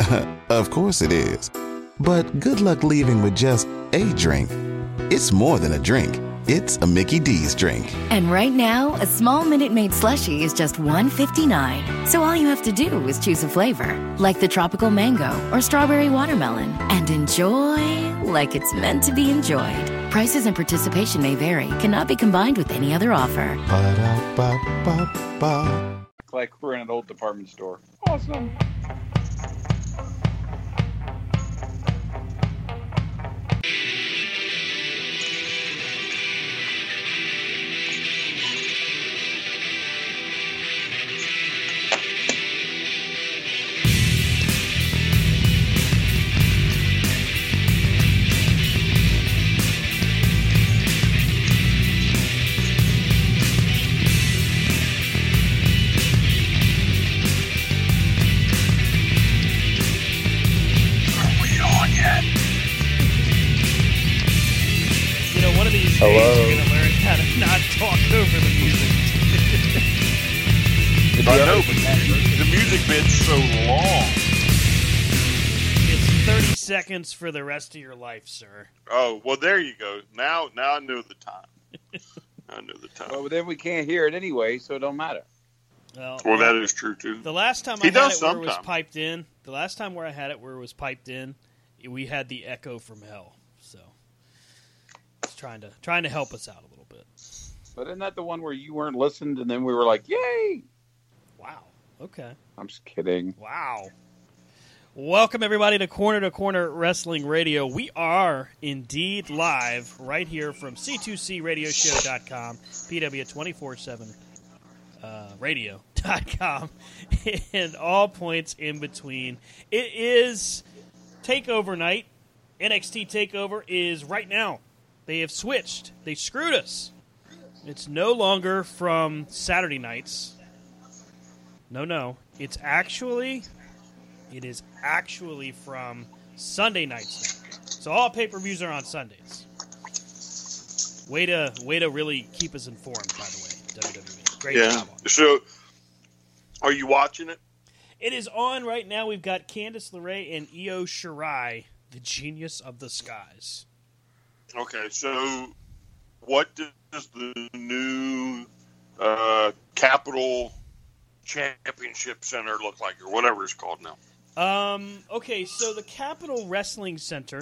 of course it is. But good luck leaving with just a drink. It's more than a drink. It's a Mickey D's drink. And right now, a small Minute Maid slushie is just $1.59. So all you have to do is choose a flavor, like the tropical mango or strawberry watermelon, and enjoy like it's meant to be enjoyed. Prices and participation may vary, cannot be combined with any other offer. Ba-da-ba-ba-ba. like we're in an old department store. Awesome. Seconds for the rest of your life, sir. Oh well, there you go. Now, now I know the time. I know the time. Well, then we can't hear it anyway, so it don't matter. Well, Well, that is true too. the last time I had does it where it was piped in, the last time where I had it where it was piped in, we had the echo from hell. So it's trying to trying to help us out a little bit. But isn't that the one where you weren't listened and then we were like, yay? Wow. Okay. I'm just kidding. Wow. Welcome everybody to Corner to Corner Wrestling Radio. We are indeed live right here from C2CRadioshow.com, PW247 uh, radio.com, and all points in between. It is Takeover night. NXT Takeover is right now. They have switched. They screwed us. It's no longer from Saturday nights. No, no. It's actually it is actually from Sunday nights now. So all pay per views are on Sundays. Way to way to really keep us informed, by the way, WWE. Great Yeah. job. on. So, are you watching it? It is on right now. We've got Candice LeRae and Io Shirai, the genius of the skies. Okay. So, what does the new uh, Capital Championship Center look like, or whatever it's called now? Um. Okay. So the Capitol Wrestling Center.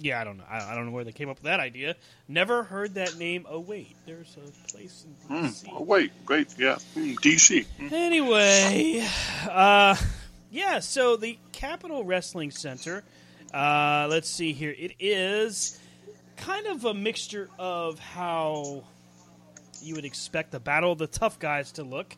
Yeah, I don't know. I, I don't know where they came up with that idea. Never heard that name. Oh wait, there's a place in. DC. Oh, wait, great, yeah, Hmm, DC. Hmm. Anyway, uh, yeah. So the Capitol Wrestling Center. Uh, let's see here. It is kind of a mixture of how you would expect the Battle of the Tough Guys to look,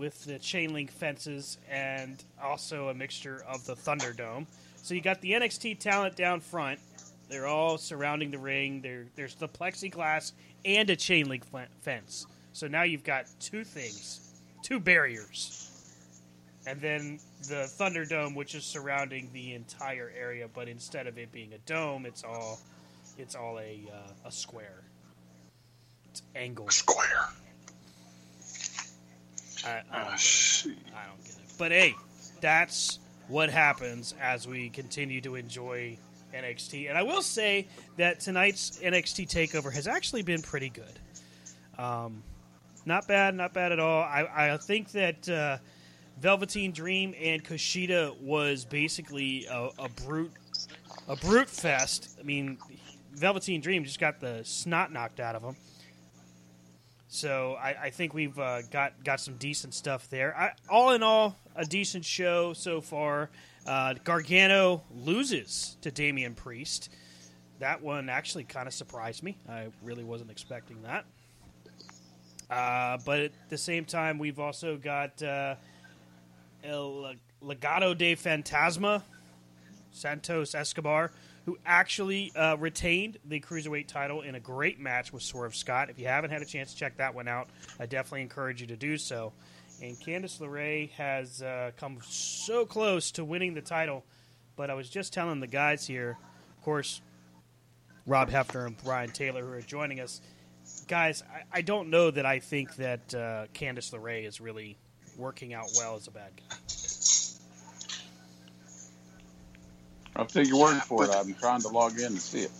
with the chain link fences, and also a mixture of the Thunderdome. So you got the NXT talent down front. They're all surrounding the ring. There, there's the plexiglass and a chain link fence. So now you've got two things, two barriers and then the Thunderdome, which is surrounding the entire area, but instead of it being a dome, it's all it's all a uh, a square. It's angled. Square. I, I, don't Ah, get it. I don't get it. But hey, that's what happens as we continue to enjoy NXT. And I will say that tonight's NXT takeover has actually been pretty good. Um, not bad, not bad at all. I, I think that uh, Velveteen Dream and Kushida was basically a, a brute, a brute fest. I mean, Velveteen Dream just got the snot knocked out of him. So I, I think we've uh, got got some decent stuff there. I, all in all, a decent show so far. Uh, Gargano loses to Damian Priest. That one actually kind of surprised me. I really wasn't expecting that. Uh, but at the same time, we've also got uh, El Legado de Fantasma, Santos Escobar, who actually uh, retained the cruiserweight title in a great match with Swerve Scott. If you haven't had a chance to check that one out, I definitely encourage you to do so. And Candice LeRae has uh, come so close to winning the title, but I was just telling the guys here, of course, Rob Hefner and Brian Taylor, who are joining us. Guys, I, I don't know that I think that uh, Candice LeRae is really working out well as a bad guy. I'll take your word for it. I'm trying to log in to see it.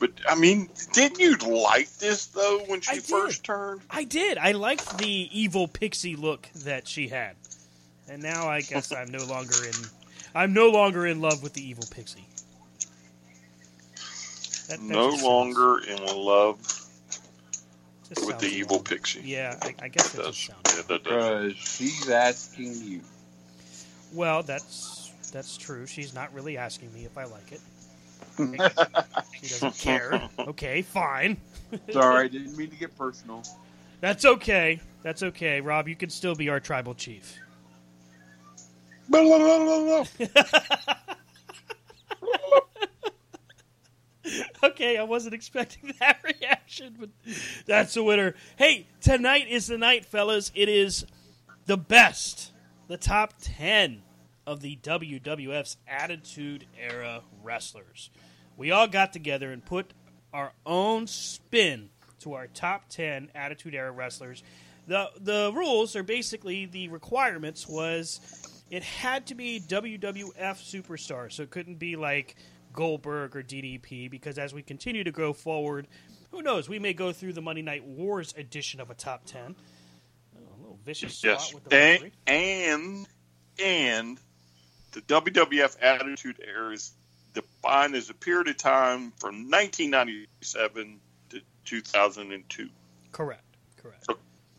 But I mean, didn't you like this though when she I did. first turned? I did. I liked the evil pixie look that she had, and now I guess I'm no longer in. I'm no longer in love with the evil pixie. That- that No just sounds- longer in love just with the evil wrong. pixie. Yeah, I, I guess that Does. just sounds. Yeah, that does. Because she's asking you. Well, that's that's true. She's not really asking me if I like it. she doesn't care. Okay, fine. Sorry, I didn't mean to get personal. That's okay. That's okay. Rob, you can still be our tribal chief. Okay, I wasn't expecting that reaction, but that's a winner. Hey, tonight is the night, fellas. It is the best, the top 10 of the WWF's Attitude Era wrestlers. We all got together and put our own spin to our top 10 Attitude Era wrestlers. The the rules are basically the requirements was it had to be WWF superstar, So it couldn't be like Goldberg or DDP because as we continue to go forward, who knows, we may go through the Monday Night Wars edition of a top 10. Oh, a little vicious swat Yes, with the and, and and the WWF Attitude Era is defined as a period of time from 1997 to 2002, Correct. Correct.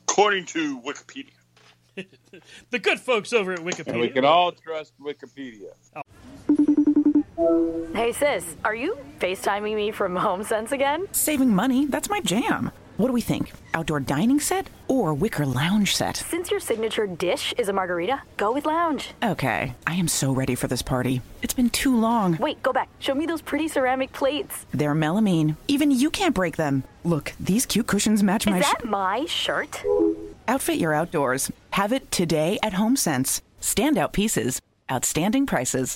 according to Wikipedia. The good folks over at Wikipedia. And we can all trust Wikipedia. Hey sis, are you FaceTiming me from Home HomeSense again? Saving money, that's my jam. What do we think? Outdoor dining set or wicker lounge set? Since your signature dish is a margarita, go with lounge. Okay, I am so ready for this party. It's been too long. Wait, go back. Show me those pretty ceramic plates. They're melamine. Even you can't break them. Look, these cute cushions match Is my Is that sh- my shirt? Outfit your outdoors. Have it today at HomeSense. Standout pieces, outstanding prices.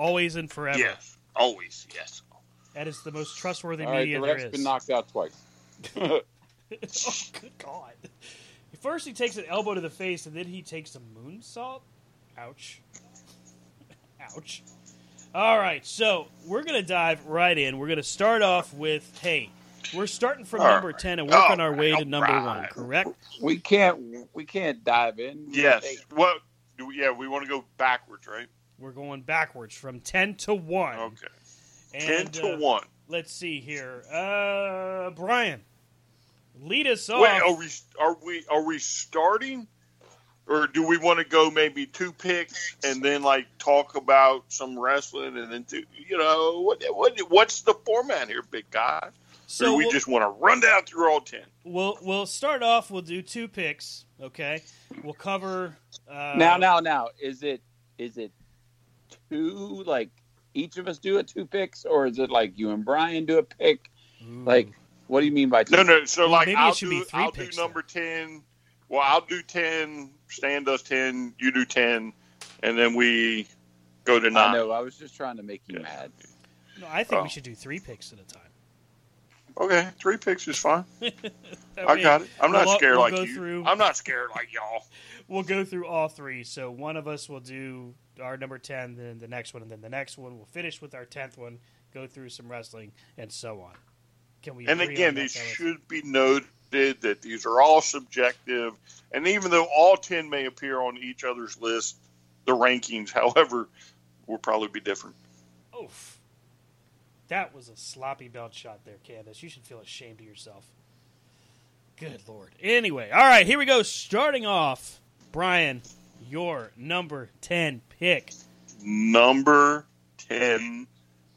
Always and forever. Yes, always yes. That is the most trustworthy All right, media the there ref's been knocked out twice. oh, good God. First he takes an elbow to the face, and then he takes a moonsault? Ouch. Ouch. All right, so we're going to dive right in. We're going to start off with, hey, we're starting from All number right. 10 and working All our way right, to number all 1, correct? We can't. We can't dive in. Yes. Hey, Well, do we, yeah, we want to go backwards, right? We're going backwards from 10 to 1. Okay. And, Ten to uh, one. Let's see here. Uh, Brian, lead us off. Wait, are we are we are we starting, or do we want to go maybe two picks and then like talk about some wrestling and then two, you know what what what's the format here, big guy? So or do we we'll- just want to run down through all ten? We'll we'll start off. We'll do two picks. Okay. We'll cover. Uh, now, now, now, is it is it two like each of us do a two picks, or is it like you and Brian do a pick? Like, what do you mean by two? No, no. So Well, like maybe it I'll should do be three I'll picks do number ten. Well, I'll do ten. Stan does ten. You do ten, and then we go to I nine. know. I was just trying to make you mad. No, I think Oh. we should do three picks at a time. Okay, three picks is fine. I I mean, got it. I'm not we'll- scared we'll like you. Through, I'm not scared like y'all. We'll go through all three. So one of us will do our number ten, then the next one, and then the next one. We'll finish with our tenth one. Go through some wrestling and so on. Can we? And again, it should be noted that these are all subjective, and even though all ten may appear on each other's list, the rankings, however, will probably be different. Oof. That was a sloppy belt shot there, Candice. You should feel ashamed of yourself. Good lord. Anyway, all right, here we go. Starting off, Brian, your number 10 pick. Number ten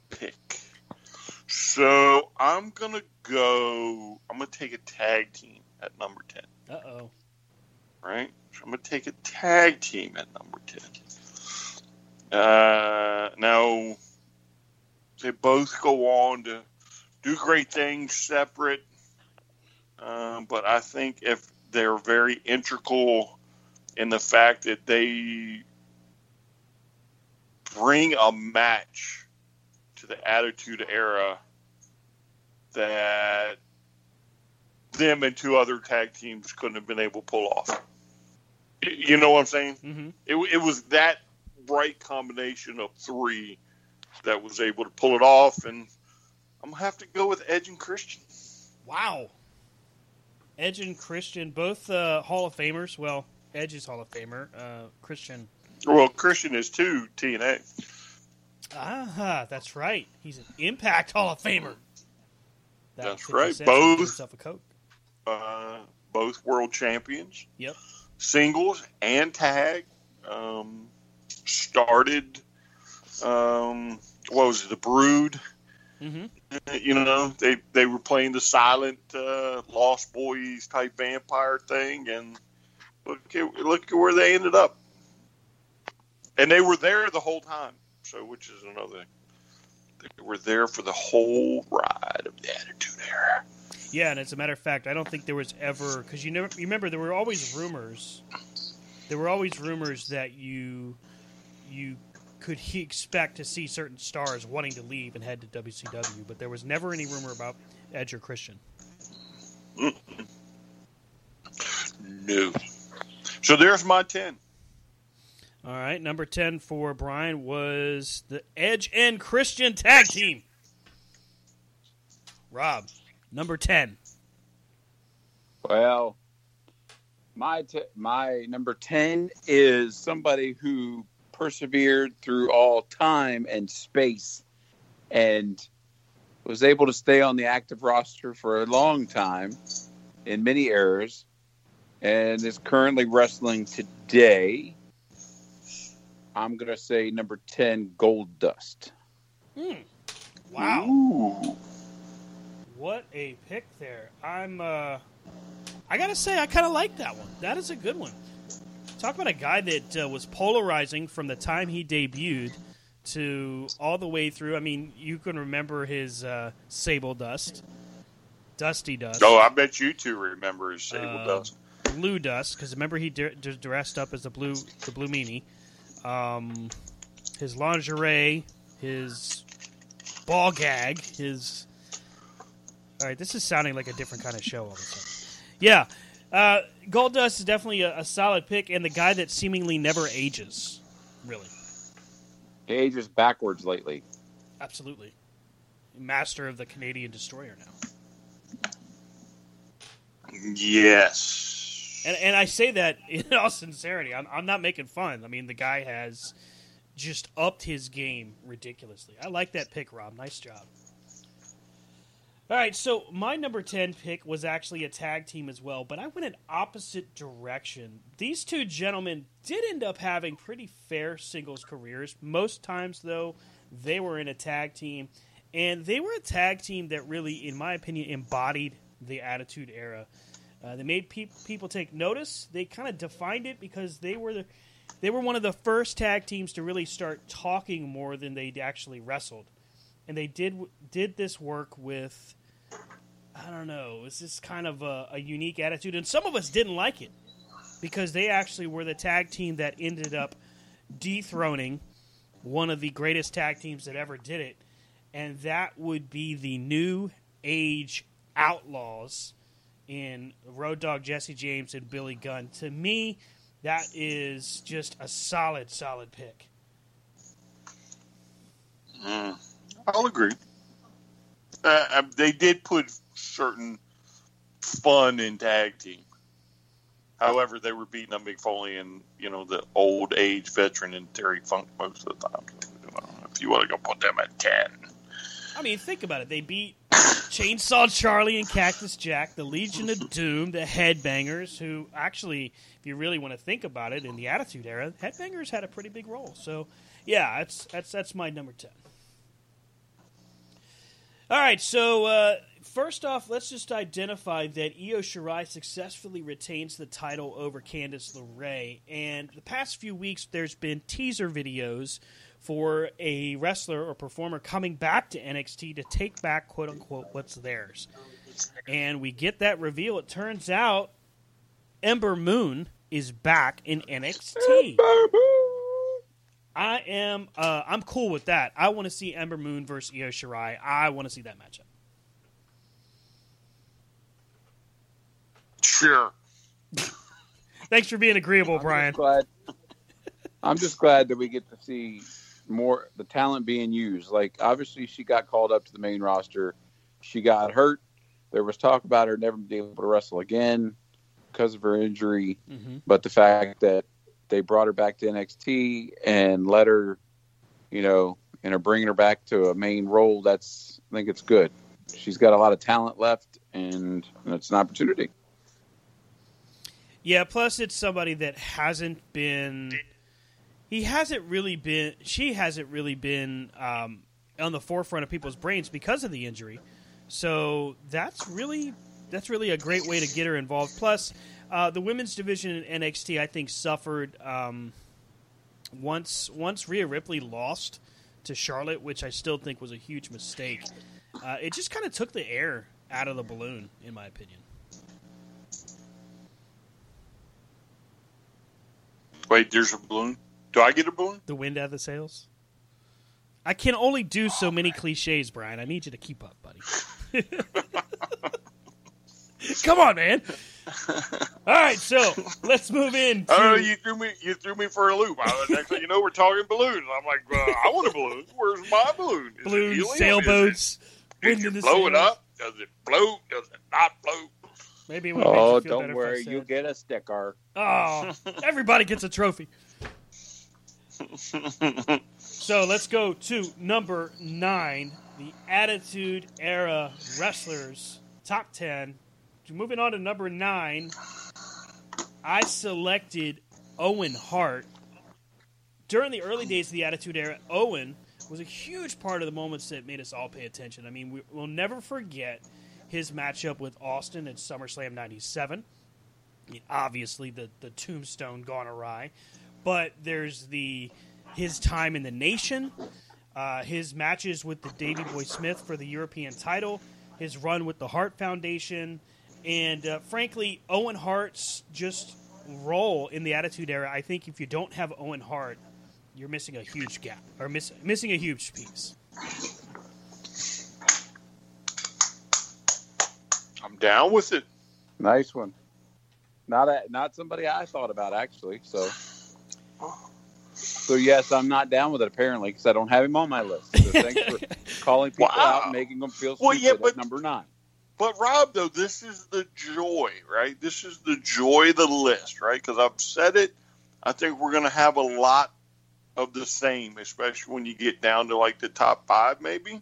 pick. So I'm gonna go. I'm gonna take a tag team at number ten. Uh oh. right? So I'm going to take a tag team at number 10. Uh, now, they both go on to do great things separate, um, but I think if they're very integral in the fact that they bring a match to the Attitude Era that them and two other tag teams couldn't have been able to pull off. You know what I'm saying? Mm-hmm. It, it was that right combination of three that was able to pull it off, and I'm gonna have to go with Edge and Christian. Wow. Edge and Christian, both uh, Hall of Famers. Well, Edge is Hall of Famer. Uh, Christian. Well, Christian is two TNA. Ah, that's right. He's an Impact Hall of Famer. That That's right. Cent should give Both. a Coke. Uh, both world champions, Yep. singles and tag. Um, started. Um, what was it? The Brood. Mm-hmm. you know they they were playing the silent uh, lost boys type vampire thing and look at, look at where they ended up. And they were there the whole time. So which is another thing. They were there for the whole ride of the attitude era. Yeah, and as a matter of fact, I don't think there was ever because you never you remember there were always rumors. There were always rumors that you you could he expect to see certain stars wanting to leave and head to WCW, but there was never any rumor about Edge or Christian. no so there's my 10 All right, number ten for Brian was the Edge and Christian tag team. Rob, number ten. Well, my t- my number ten is somebody who persevered through all time and space, and was able to stay on the active roster for a long time in many eras, and is currently wrestling today. I'm gonna say number ten, Goldust. Hmm. Wow. Ooh. What a pick there. I'm uh I got to say I kind of like that one. That is a good one. Talk about a guy that uh, was polarizing from the time he debuted to all the way through. I mean, you can remember his uh, Sable Dust, Dusty Dust, oh i bet you two remember his sable Uh, dust Blue Dust because remember he d- d- dressed up as the blue the blue meanie. Um, his lingerie, his ball gag, his. All right, this is sounding like a different kind of show all of a sudden. Yeah, uh, Goldust is definitely a, a solid pick, and the guy that seemingly never ages. Really, He ages backwards lately. absolutely, master of the Canadian Destroyer now. yes And and I say that in all sincerity. I'm, I'm not making fun. I mean, the guy has just upped his game ridiculously. I like that pick, Rob. Nice job. All right, so my number 10 pick was actually a tag team as well, but I went an opposite direction. These two gentlemen did end up having pretty fair singles careers. Most times, though, they were in a tag team, and they were a tag team that really, in my opinion, embodied the Attitude Era. Uh, they made pe- people take notice. They kind of defined it because they were the, they were one of the first tag teams to really start talking more than they actually wrestled, and they did did this work with I don't know, it was just kind of a, a unique attitude, and some of us didn't like it because they actually were the tag team that ended up dethroning one of the greatest tag teams that ever did it, and that would be the New Age Outlaws in Road Dog Jesse James and Billy Gunn. To me, that is just a solid, solid pick. Mm, I'll agree. Uh, um, they did put certain fun in tag team. However, they were beating up Mick Foley and you know the old age veteran and Terry Funk most of the time. If you want to go put them at ten, I mean, think about it. They beat Chainsaw Charlie and Cactus Jack, the Legion of Doom, the Headbangers, who actually, if you really want to think about it, in the Attitude Era, Headbangers had a pretty big role. So, yeah, that's that's that's my number ten. All right, so uh, first off, let's just identify that Io Shirai successfully retains the title over Candice LeRae. And the past few weeks, there's been teaser videos for a wrestler or performer coming back to NXT to take back, quote unquote, what's theirs. And we get that reveal. It turns out Ember Moon is back in NXT. I am. Uh, I'm cool with that. I want to see Ember Moon versus Io Shirai. I want to see that matchup. Sure. Thanks for being agreeable, I'm Brian. Just glad, I'm just glad that we get to see more the talent being used. Like obviously, she got called up to the main roster. She got hurt. There was talk about her never being able to wrestle again because of her injury. Mm-hmm. But the fact that they brought her back to NXT and let her, you know, and are bringing her back to a main role, that's I think it's good. She's got a lot of talent left, and it's an opportunity. Yeah. Plus, it's somebody that hasn't been. He hasn't really been. She hasn't really been um, on the forefront of people's brains because of the injury. So that's really that's really a great way to get her involved. Plus, uh, the women's division in NXT, I think, suffered um, once once Rhea Ripley lost to Charlotte, which I still think was a huge mistake. Uh, it just kind of took the air out of the balloon, in my opinion. Wait, there's a balloon. Do I get a balloon? The wind out of the sails. I can only do so many cliches, Brian. I need you to keep up, buddy. Come on, man. All right, so let's move in. To... Oh, you threw me. You threw me for a loop. I, next thing you know, we're talking balloons. I'm like, uh, I want a balloon. Where's my balloon? Is Balloons, it sailboats, Is it, wind did in you the blow it up? Does it float? Does it not float? Maybe it would Oh, make you feel don't worry, you get a sticker. Oh, everybody gets a trophy. So let's go to number nine, the Attitude Era Wrestlers Top 10. Moving on to number nine, I selected Owen Hart. During the early days of the Attitude Era, Owen was a huge part of the moments that made us all pay attention. I mean, we, we'll never forget his matchup with Austin at SummerSlam 97. I mean, obviously, the, the tombstone gone awry. But there's the his time in the nation, uh, his matches with the Davy Boy Smith for the European title, his run with the Hart Foundation, and uh, frankly, Owen Hart's just role in the Attitude Era. I think if you don't have Owen Hart, you're missing a huge gap or miss, missing a huge piece. I'm down with it. Nice one. Not a, not somebody I thought about actually. So, so yes, I'm not down with it apparently because I don't have him on my list. So thanks for calling people Wow. out and making them feel Well, stupid yeah, at but- number nine. But Rob, though, this is the joy, right? This is the joy of the list, right? Because I've said it. I think we're going to have a lot of the same, especially when you get down to like the top five, maybe.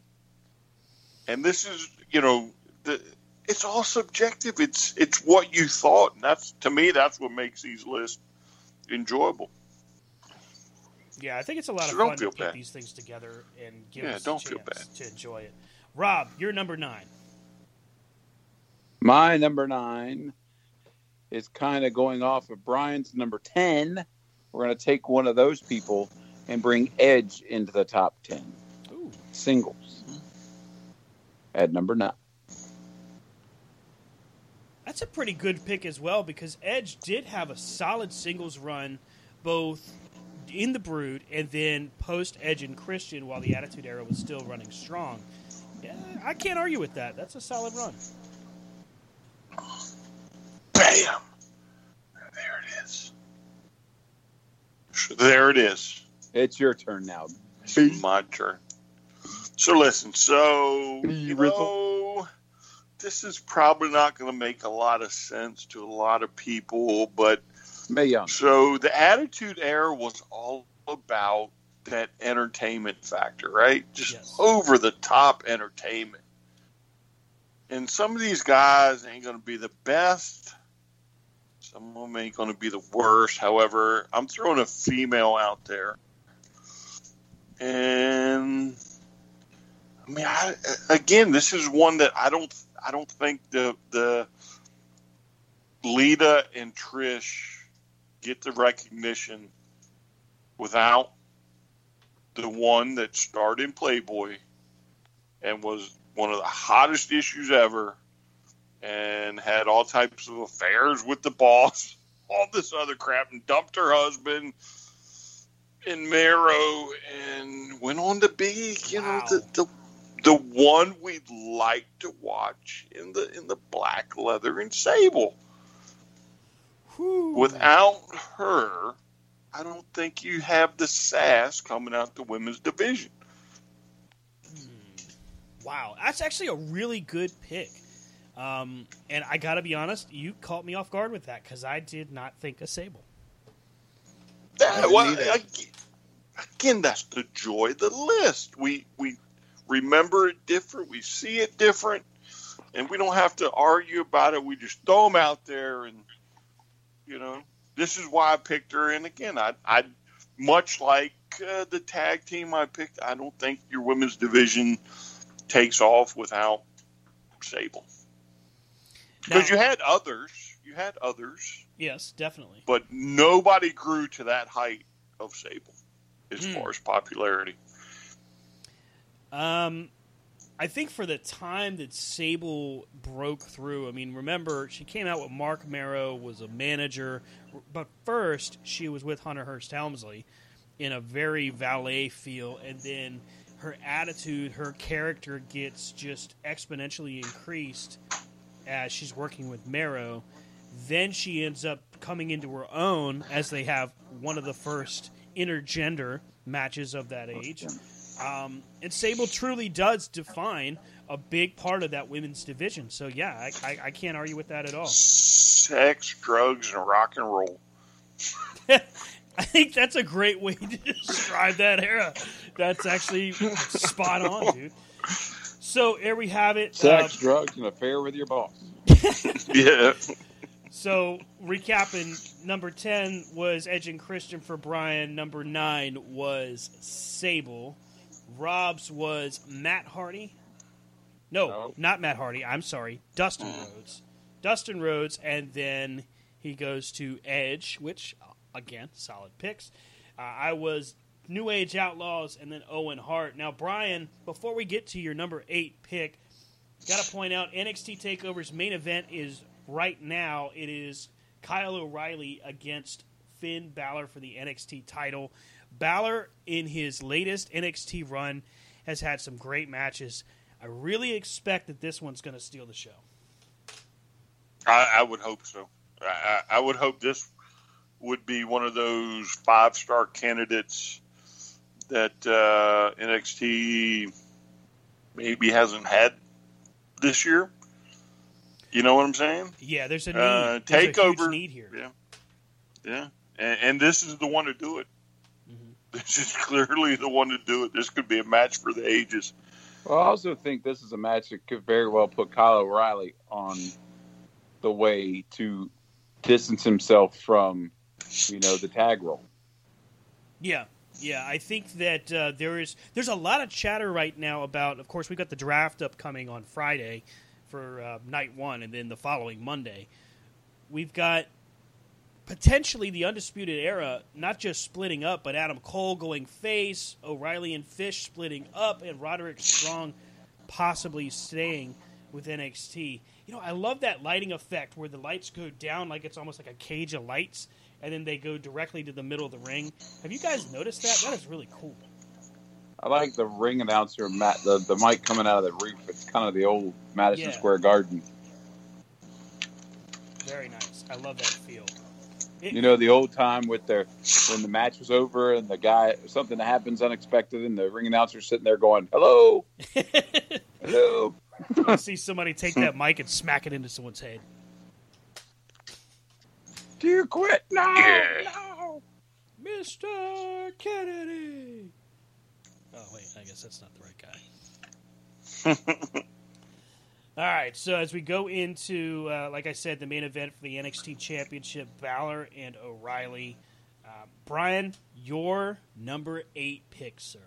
And this is, you know, the, it's all subjective. It's it's what you thought, and that's to me that's what makes these lists enjoyable. Yeah, I think it's a lot So of fun to feel put bad. these things together and give Yeah, us don't a feel chance bad. to enjoy it. Rob, you're number nine. My number nine is kind of going off of Brian's number 10. We're going to take one of those people and bring Edge into the top 10 Ooh. singles at number nine. That's a pretty good pick as well because Edge did have a solid singles run both in the Brood and then post Edge and Christian while the Attitude Era was still running strong. Yeah, I can't argue with that. That's a solid run. Bam! There it is. There it is. It's your turn now. It's my turn. So listen, so you know, this is probably not going to make a lot of sense to a lot of people, but Mae Young. so the Attitude Era was all about that entertainment factor, right? Just Yes. over the top entertainment. And some of these guys ain't going to be the best. Some of them ain't going to be the worst. However, I'm throwing a female out there. And I mean, I, again, this is one that I don't, I don't think the the Lita and Trish get the recognition without the one that starred in Playboy and was one of the hottest issues ever and had all types of affairs with the boss, all this other crap, and dumped her husband in Mero and went on to be, you Wow. know, the, the the one we'd like to watch in the in the black leather and sable. Whew. Without her, I don't think you have the sass coming out the women's division. Wow, that's actually a really good pick. Um, and I got to be honest, you caught me off guard with that because I did not think of Sable. That, didn't well, either. again, again, that's the joy of the list. We we remember it different. We see it different, and we don't have to argue about it. We just throw them out there, and you know, this is why I picked her. And again, I I much like uh, the tag team I picked. I don't think your women's division takes off without Sable because you had others. You had others Yes, definitely. but nobody grew to that height of Sable as Hmm. far as popularity. Um, I think for the time that Sable broke through, I mean, remember she came out with Marc Mero was a manager, but first she was with Hunter Hearst Helmsley in a very valet feel, and then her attitude, her character gets just exponentially increased as she's working with Marrow. Then she ends up coming into her own as they have one of the first intergender matches of that age. Um, and Sable truly does define a big part of that women's division. So yeah, I, I, I can't argue with that at all. Sex, drugs, and rock and roll. I think that's a great way to describe that era. That's actually spot on, dude. So here we have it. Sex, Uh, drugs, and affair with your boss. Yeah. So recapping, number ten was Edge and Christian for Brian. Number nine was Sable. Rob's was Matt Hardy. No, No. not Matt Hardy. I'm sorry, Dustin Rhodes. Dustin Rhodes, and then he goes to Edge, which again, solid picks. Uh, I was New Age Outlaws, and then Owen Hart. Now, Brian, before we get to your number eight pick, Got to point out NXT Takeover's main event is right now. It is Kyle O'Reilly against Finn Balor for the NXT title. Balor, in his latest NXT run, has had some great matches. I really expect that this one's going to steal the show. I, I would hope so. I, I would hope this would be one of those five star candidates that uh, NXT maybe hasn't had this year. You know what I'm saying? Yeah, there's a need. Uh, there's a takeover. need here. Yeah, yeah, and, and this is the one to do it. This is clearly the one to do it. This could be a match for the ages. Well, I also think this is a match that could very well put Kyle O'Reilly on the way to distance himself from, you know, the tag role. Yeah, yeah. I think that uh, there is there's a lot of chatter right now about. Of course, we've got the draft upcoming on Friday for uh, night one, and then the following Monday. We've got potentially the undisputed era not just splitting up, but Adam Cole going face, O'Reilly and Fish splitting up, and Roderick Strong possibly staying with NXT. You know, I love that lighting effect where the lights go down like it's almost like a cage of lights, and then they go directly to the middle of the ring. Have you guys noticed that? That is really cool. I like the ring announcer, Matt, the, the mic coming out of the roof. It's kind of the old Madison Yeah. Square Garden. Very nice. I love that feel. You know, the old time with the when the match was over and the guy something happens unexpected and the ring announcer's sitting there going, "Hello, hello." I see somebody take that mic and smack it into someone's head. Do you quit? No, no. Mr. Kennedy. Oh wait, I guess that's not the right guy. All right, so as we go into, uh, like I said, the main event for the NXT Championship, Balor and O'Reilly. Uh, Brian, your number eight pick, sir.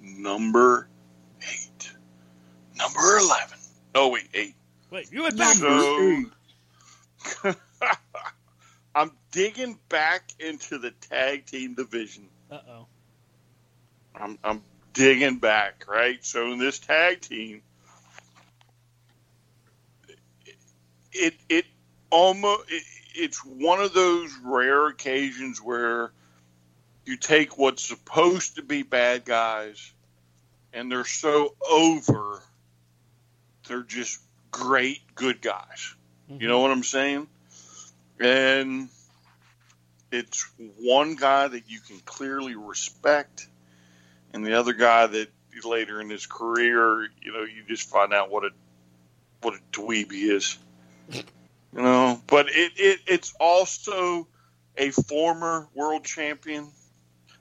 Number eight. Number 11. Oh, wait, eight. Wait, you went back. So, I'm digging back into the tag team division. Uh oh. I'm, I'm digging back, right? So in this tag team, it it almost it, it's one of those rare occasions where you take what's supposed to be bad guys, and they're so over, they're just great good guys. You know mm-hmm. what I'm saying? And it's one guy that you can clearly respect, and the other guy that later in his career, you know, you just find out what a what a dweeb he is. You know, but it, it it's also a former world champion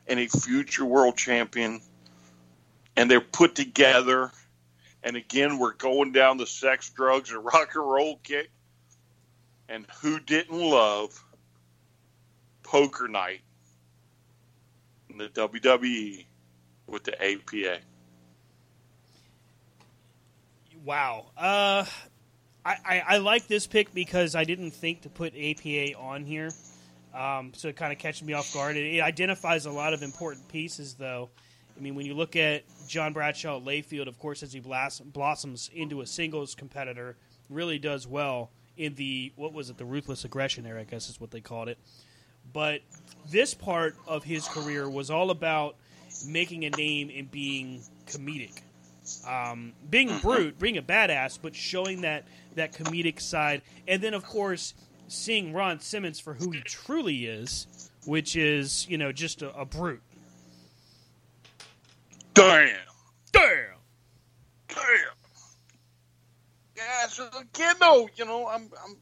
and a future world champion, and they're put together. And again, we're going down the sex, drugs, and rock and roll kick. And who didn't love Poker Night in the WWE with the APA? Wow. Uh, I, I, I like this pick because I didn't think to put APA on here. Um, so it kind of catches me off guard. It, it identifies a lot of important pieces, though. I mean, when you look at John Bradshaw Layfield, of course, as he blas- blossoms into a singles competitor, really does well in the, what was it, the Ruthless Aggression era, I guess is what they called it. But this part of his career was all about making a name and being comedic um, being brute, being a badass, but showing that that comedic side, and then of course seeing Ron Simmons for who he truly is, which is you know just a, a brute. Damn. Damn. Damn. Yeah, so again, though, you know, I'm, I'm,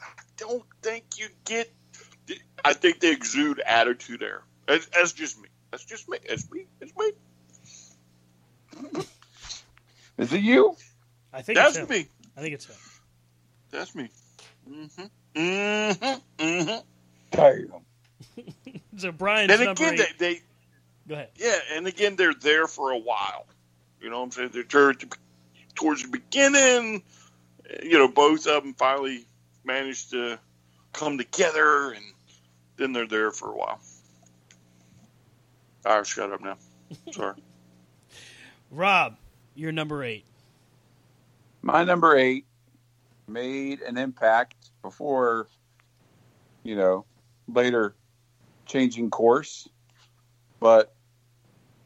I don't think you get. I think they exude attitude there. That's, that's just me. That's just me. That's me. That's me. Is it you? I think That's it's me. I think it's him. That's me. Mm-hmm. Mm-hmm. Mm-hmm. Damn. So Brian's And number again, eight. they, they, Go ahead. yeah, and again, they're there for a while. You know what I'm saying? They're towards, towards the beginning. You know, both of them finally managed to come together, and then they're there for a while. All right, shut up now. Sorry. Rob, you're number eight. My number eight made an impact before, you know, later changing course, but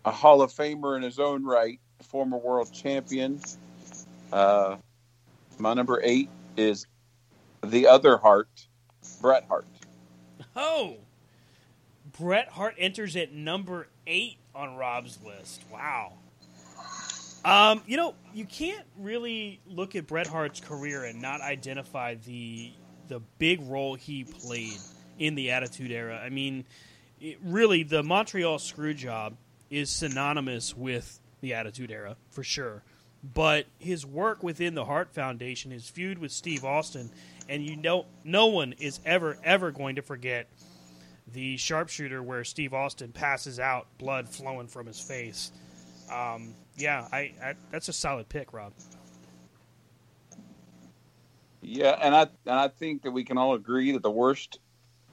a Hall of Famer in his own right, former world champion. Uh, my number eight is the other Hart, Bret Hart. Oh, Bret Hart enters at number eight on Rob's list. Wow. Um, you know, you can't really look at Bret Hart's career and not identify the the big role he played in the Attitude Era. I mean, it, really, the Montreal Screwjob is synonymous with the Attitude Era for sure, but his work within the Hart Foundation, his feud with Steve Austin, and you know, no one is ever ever going to forget the sharpshooter where Steve Austin passes out, blood flowing from his face. Um, yeah, I, I that's a solid pick, Rob. Yeah, and I and I think that we can all agree that the worst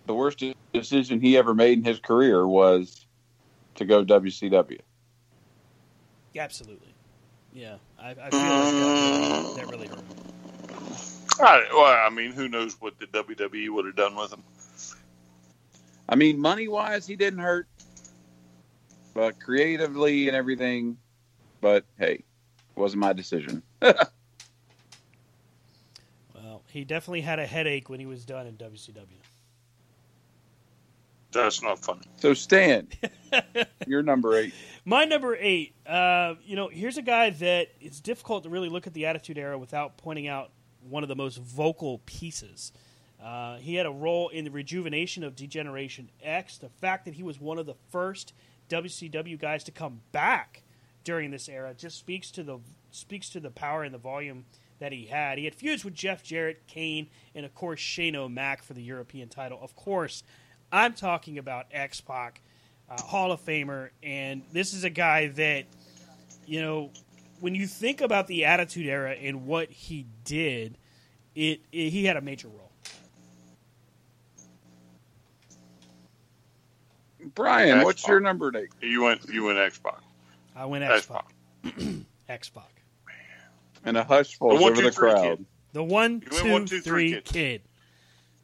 the worst decision he ever made in his career was to go WCW. Absolutely. Yeah, I, I feel like that really, that really hurt him. I, well, I mean, who knows what the WWE would have done with him? I mean, money wise, he didn't hurt, but creatively and everything. But hey, it wasn't my decision. Well, he definitely had a headache when he was done in WCW. That's not funny. so Stan, you're number eight. My number eight, uh, you know, here's a guy that it's difficult to really look at the Attitude Era without pointing out one of the most vocal pieces. Uh, he had a role in the rejuvenation of D-Generation X. The fact that he was one of the first WCW guys to come back during this era just speaks to the speaks to the power and the volume that he had. He had feuds with Jeff Jarrett, Kane, and of course Shane O'Mac for the European title. Of course, I'm talking about X Pac, uh, Hall of Famer, and this is a guy that, you know, when you think about the Attitude Era and what he did, it, it he had a major role. Brian, X-Pac. what's your number eight? You went, you went Xbox. I went X X-Pac. X Pac. And a hush falls The one, over two, the three crowd. kid. The one, You went two, one, two, three, three kid. kid.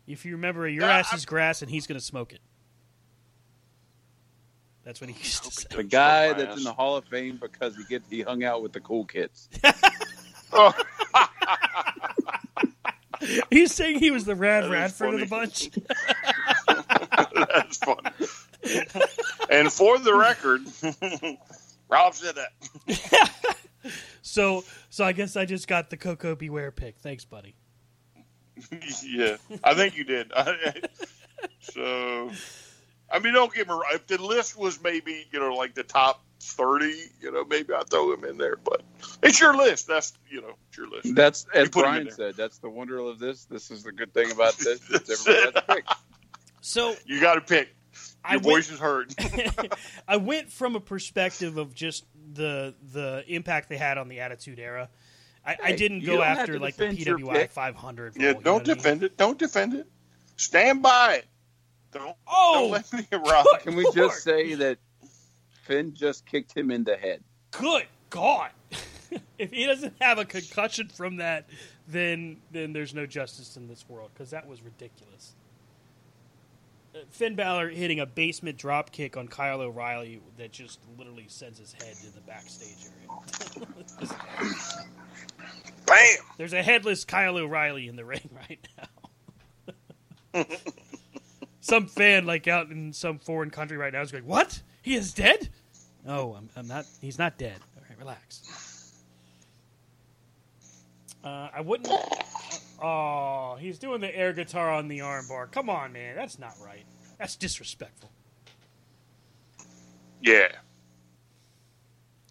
If you remember, your Yeah, ass I- is grass and he's going to smoke it. That's what he used to say. The guy Smoke my that's in the Hall of Fame because he get he hung out with the cool kids. Oh, He's saying he was the Rad That is Radford of the bunch. that's funny. and for the record, Rob said that. So, so I guess I just got the Koko B. Ware pick. Thanks, buddy. yeah, I think you did. so, I mean, don't get me wrong. If the list was maybe you know like the top thirty, you know, maybe I'd throw him in there. But it's your list. That's you know, it's your list. That's as put Brian said. That's the wonder of this. This is the good thing about this. It's everybody has a pick. So You got to pick. I Your went- voice is heard. I went from a perspective of just the the impact they had on the Attitude Era. I, I didn't go after like the PWI pick. 500. yeah, role, you know don't I mean? defend it. Don't defend it. Stand by it. Don't. Oh, don't let me rock. Can we just say that Finn just kicked him in the head? good God! if he doesn't have a concussion from that, then then there's no justice in this world because that was ridiculous. Finn Balor hitting a basement drop kick on Kyle O'Reilly that just literally sends his head to the backstage area. Bam. There's a headless Kyle O'Reilly in the ring right now. some fan, like out in some foreign country right now, is going, "What? He is dead? No, I'm, I'm not. He's not dead. All right, relax." Uh, I wouldn't. Oh, he's doing the air guitar on the armbar. Come on, man, that's not right. That's disrespectful. Yeah.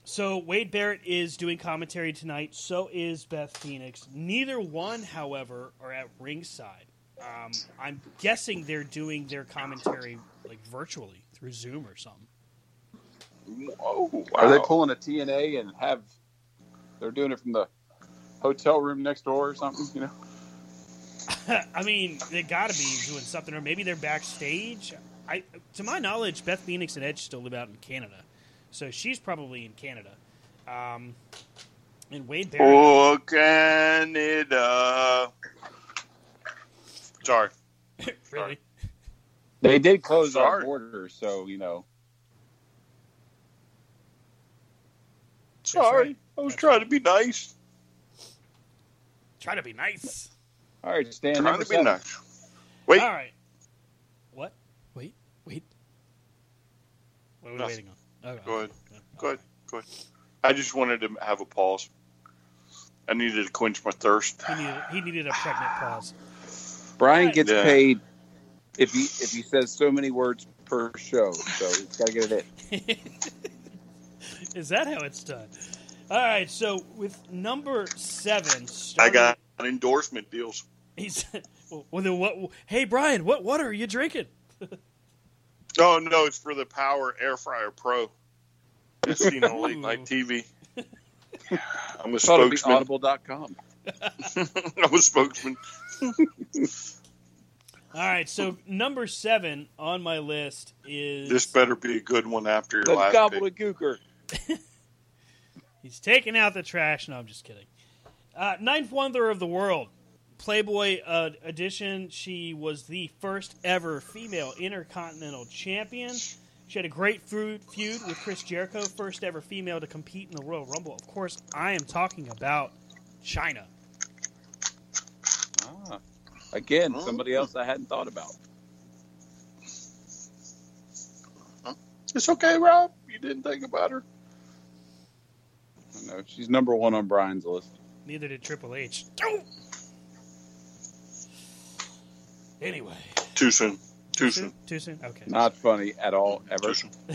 So Wade Barrett is doing commentary tonight. So is Beth Phoenix. Neither one, however, are at ringside. Um, I'm guessing they're doing their commentary like virtually through Zoom or something. Oh, wow. Are they pulling a TNA and have? They're doing it from the hotel room next door or something. You know. I mean, they got to be doing something, or maybe they're backstage. I, to my knowledge, Beth Phoenix and Edge still live out in Canada, so she's probably in Canada. Um, and Wade Barrett. Oh, Canada. Sorry. really? They did close our border, so you know. Sorry. right. I was That's trying to be nice. Try to be nice. All right, Stan. Trying number to be seven. nice. Wait. All right. What? Wait. Wait. What are we Nothing. waiting on? Okay. Go ahead. Go ahead. Go ahead. I just wanted to have a pause. I needed to quench my thirst. He needed, he needed a pregnant pause. Brian gets Yeah. paid if he if he says so many words per show, so he's got to get it in. Is that how it's done? All right. So with number seven, I starting- got endorsement deals. He's well, then what? Hey, Brian, what water are you drinking? Oh no, it's for the Power Air Fryer Pro. It's seen on late night TV. I'm a Thought it'd be spokesman. audible.com. I'm a spokesman. All right. So number seven on my list is This better be a good one after your The last pick. Gobbledygooker. He's taking out the trash. No, I'm just kidding. Uh, Ninth Wonder of the World, Playboy uh, edition. She was the first ever female Intercontinental Champion. She had a great feud, feud with Chris Jericho, first ever female to compete in the Royal Rumble. Of course, I am talking about Chyna. Ah. Again, somebody else I hadn't thought about. It's okay, Rob. You didn't think about her. I know she's number one on Brian's list. Neither did Triple H. Anyway, Too soon. Too soon. too soon. Okay. Not funny at all, ever. Too soon.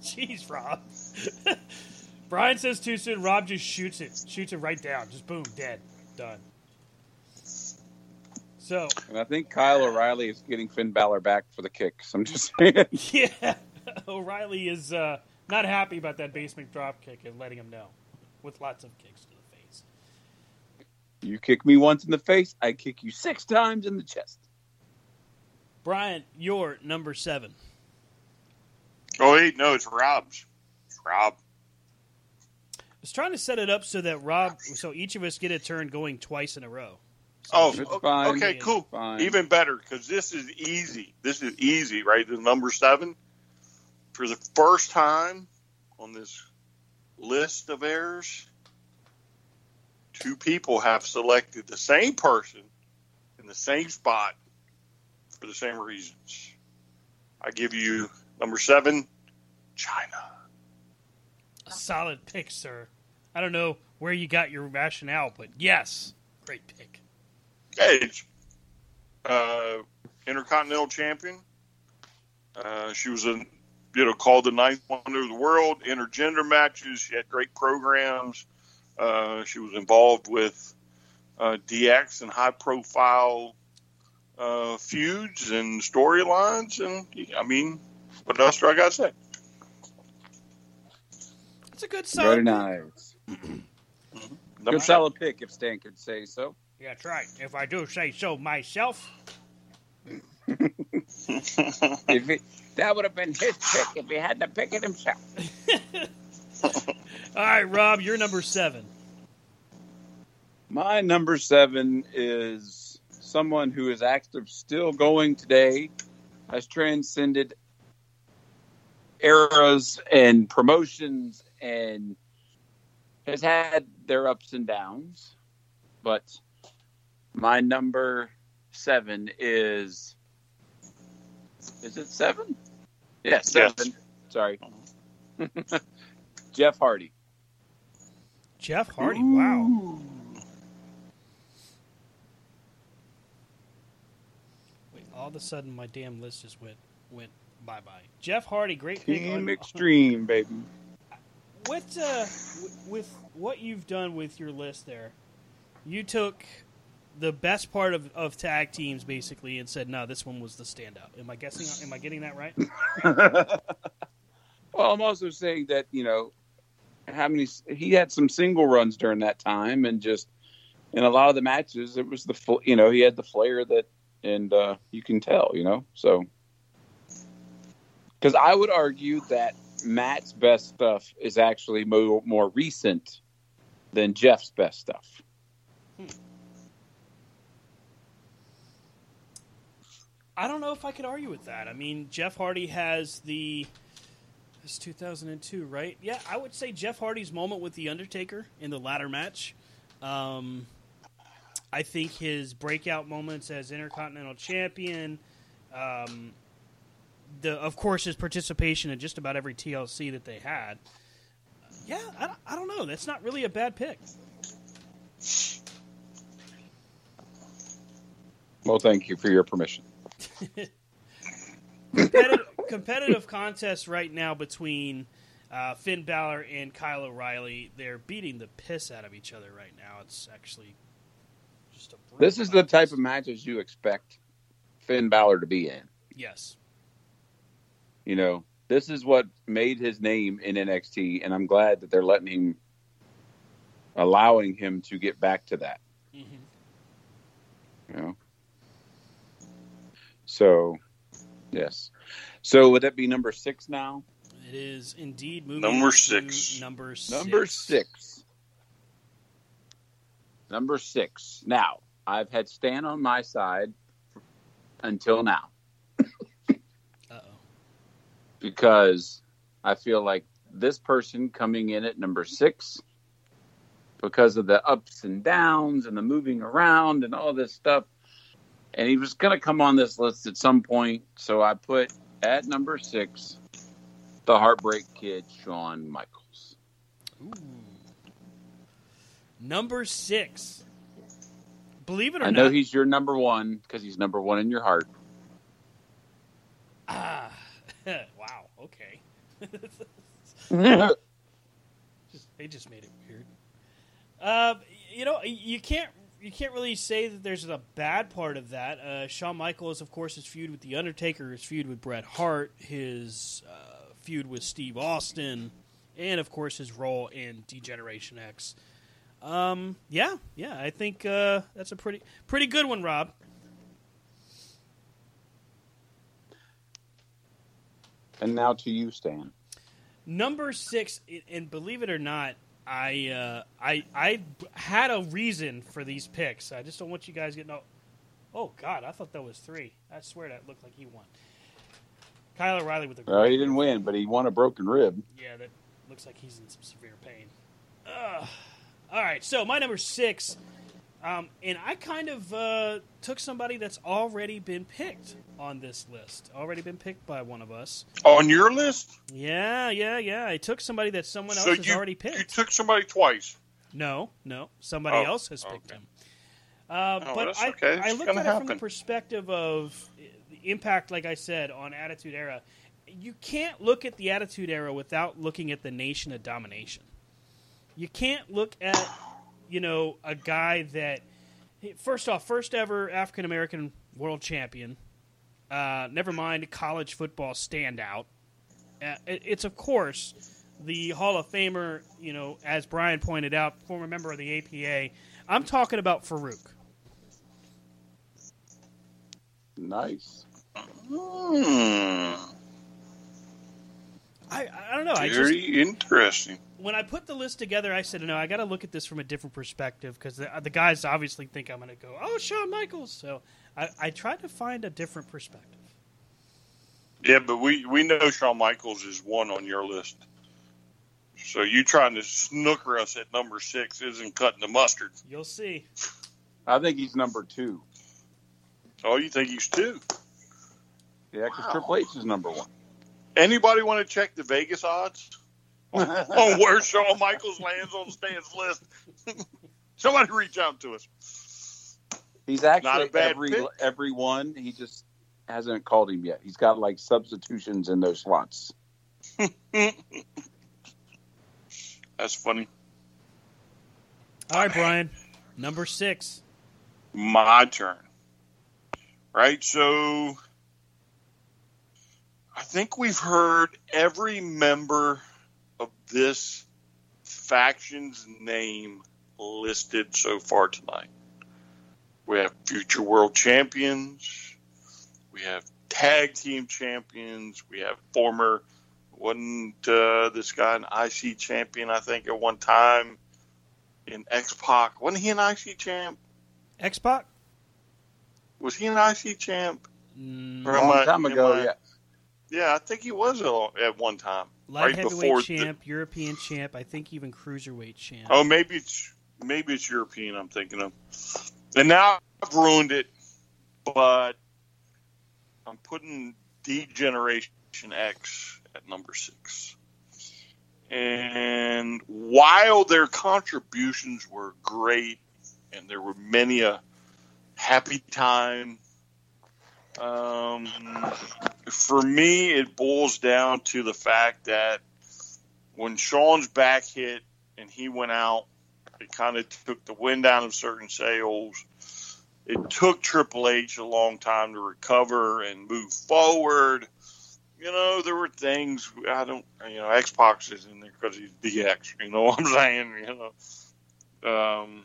Jeez, Rob. Brian says too soon. Rob just shoots it. Shoots it right down. Just boom, dead. Done. So, And I think Kyle O'Reilly is getting Finn Balor back for the kick. So I'm just saying. yeah, O'Reilly is uh, not happy about that basement drop kick and letting him know with lots of kicks to the face. you kick me once in the face, I kick you six times in the chest. Brian, you're number seven. Oh wait, no, it's Rob's. It's Rob. I was trying to set it up so that Rob, so each of us get a turn going twice in a row. Oh, It's fine. okay, cool. Fine. Even better because this is easy. This is easy, right? The number seven. For the first time on this list of errors, two people have selected the same person in the same spot for the same reasons. I give you number seven, Chyna. A solid pick, sir. I don't know where you got your rationale, but yes, great pick. Edge, uh, Intercontinental Champion. Uh, she was a, you know, called the ninth wonder of the world. Intergender matches. She had great programs. Uh, she was involved with uh, DX and high profile uh, feuds and storylines. And I mean, what else do I got to say? That's a good Very solid. nice. Number Good solid pick, if Stan could say so. Yeah, that's right. If I do say so myself. If it, that would have been his pick if he had to pick it himself. All right, Rob, you're number seven. My number seven is someone who is active, still going today, has transcended eras and promotions, and has had their ups and downs. But my number seven is. Is it seven? Yeah, seven. Sorry. Jeff Hardy. Jeff Hardy. Wow. Wait, all of a sudden my damn list just went went bye bye. Jeff Hardy, great pick. Team on- Extreme, baby. What uh, with what you've done with your list there, you took the best part of, of tag teams basically and said, "No, this one was the standout." Am I guessing? Am I getting that right? Well, I'm also saying that you know how many he had some single runs during that time, and just in a lot of the matches, it was the you know he had the flair that, and uh, you can tell, you know, so because I would argue that Matt's best stuff is actually more more recent than Jeff's best stuff. I don't know if I could argue with that. I mean, Jeff Hardy has the. It's 2002, right? Yeah, I would say Jeff Hardy's moment with The Undertaker in the ladder match. Um, I think his breakout moments as Intercontinental Champion. Um, the of course his participation in just about every TLC that they had. Yeah, I, I don't know. That's not really a bad pick. Well, thank you for your permission. Competitive, competitive contest right now between Uh, Finn Balor and Kyle O'Reilly, they're beating the piss out of each other right now. It's actually just a. This is the type of matches you expect Finn Balor to be in. Yes. You know, this is what made his name in NXT, and I'm glad that they're letting him, allowing him to get back to that. hmm You know. So, yes. So would that be number six now? It is indeed moving Number six. Number six. Number six. Number six. Now, I've had Stan on my side until now Uh-oh. because I feel like this person coming in at number six, because of the ups and downs and the moving around and all this stuff, and he was going to come on this list at some point. So I put at number six the Heartbreak Kid, Shawn Michaels. Ooh. Number six. Believe it or not. I know he's your number one because he's number one in your heart. ah, wow. Okay. just, they just made it weird. Uh, you know, you can't you can't really say that there's a bad part of that. Uh, Shawn Michaels, of course, his feud with the Undertaker, his feud with Bret Hart, his uh, feud with Steve Austin, and of course his role in D-Generation X. Um, yeah, yeah, I think uh, that's a pretty pretty good one, Rob. And now to you, Stan. Number six, and believe it or not, I uh, I I had a reason for these picks. I just don't want you guys getting. Oh, oh God, I thought that was three. I swear that looked like he won. Kyle O'Reilly with a Well, he didn't win, but he won a broken rib. Yeah, that looks like he's in some severe pain. Ugh. All right, so my number six, um, and I kind of uh, took somebody that's already been picked on this list, already been picked by one of us. On your list? Yeah, yeah, yeah. I took somebody that someone else so has you, already picked. you took somebody twice. No, no, somebody Oh, else has picked okay. him. Uh, Oh, but I, okay. I looked at gonna it from the perspective of the impact, like I said, on Attitude Era. You can't look at the Attitude Era without looking at the Nation of Domination. You can't look at, you know, a guy that, first off, first ever African American world champion. Uh, never mind college football standout. Uh, it, it's of course the Hall of Famer. You know, as Brian pointed out, former member of the APA. I'm talking about Faarooq. Nice. Hmm. I, I don't know. I just Very interesting. when I put the list together, I said, no, I got to look at this from a different perspective because the, the guys obviously think I'm going to go, oh, Shawn Michaels. So I, I tried to find a different perspective. Yeah, but we, we know Shawn Michaels is one on your list. So you trying to snooker us at number six isn't cutting the mustard. You'll see. I think he's number two. Oh, you think he's two? Yeah, because Wow. Triple H is number one. Anybody want to check the Vegas odds on where Shawn Michaels lands on Stan's list? Somebody reach out to us. He's Not actually a bad every pick. every one. He just hasn't called him yet. He's got like substitutions in those slots. That's funny. All right, Brian. Number six. My turn. Right, so I think we've heard every member of this faction's name listed so far tonight. We have future world champions. We have tag team champions. We have former, wasn't uh, this guy an IC champion, I think, at one time in X Pac? Wasn't he an IC champ? X Pac? Was he an IC champ? Mm, A long I- time ago, I- yeah. Yeah, I think he was at one time. light right heavyweight before the- champ, European champ, I think even cruiserweight champ. Oh, maybe it's maybe it's European. I'm thinking of, and now I've ruined it. But I'm putting D-Generation X at number six. And while their contributions were great, and there were many a happy time, um, for me, it boils down to the fact that when Shawn's back hit and he went out, it kind of took the wind out of certain sails. It took Triple H a long time to recover and move forward. You know, there were things I don't. You know, Xbox is in there because he's DX. You know what I'm saying? You know, um,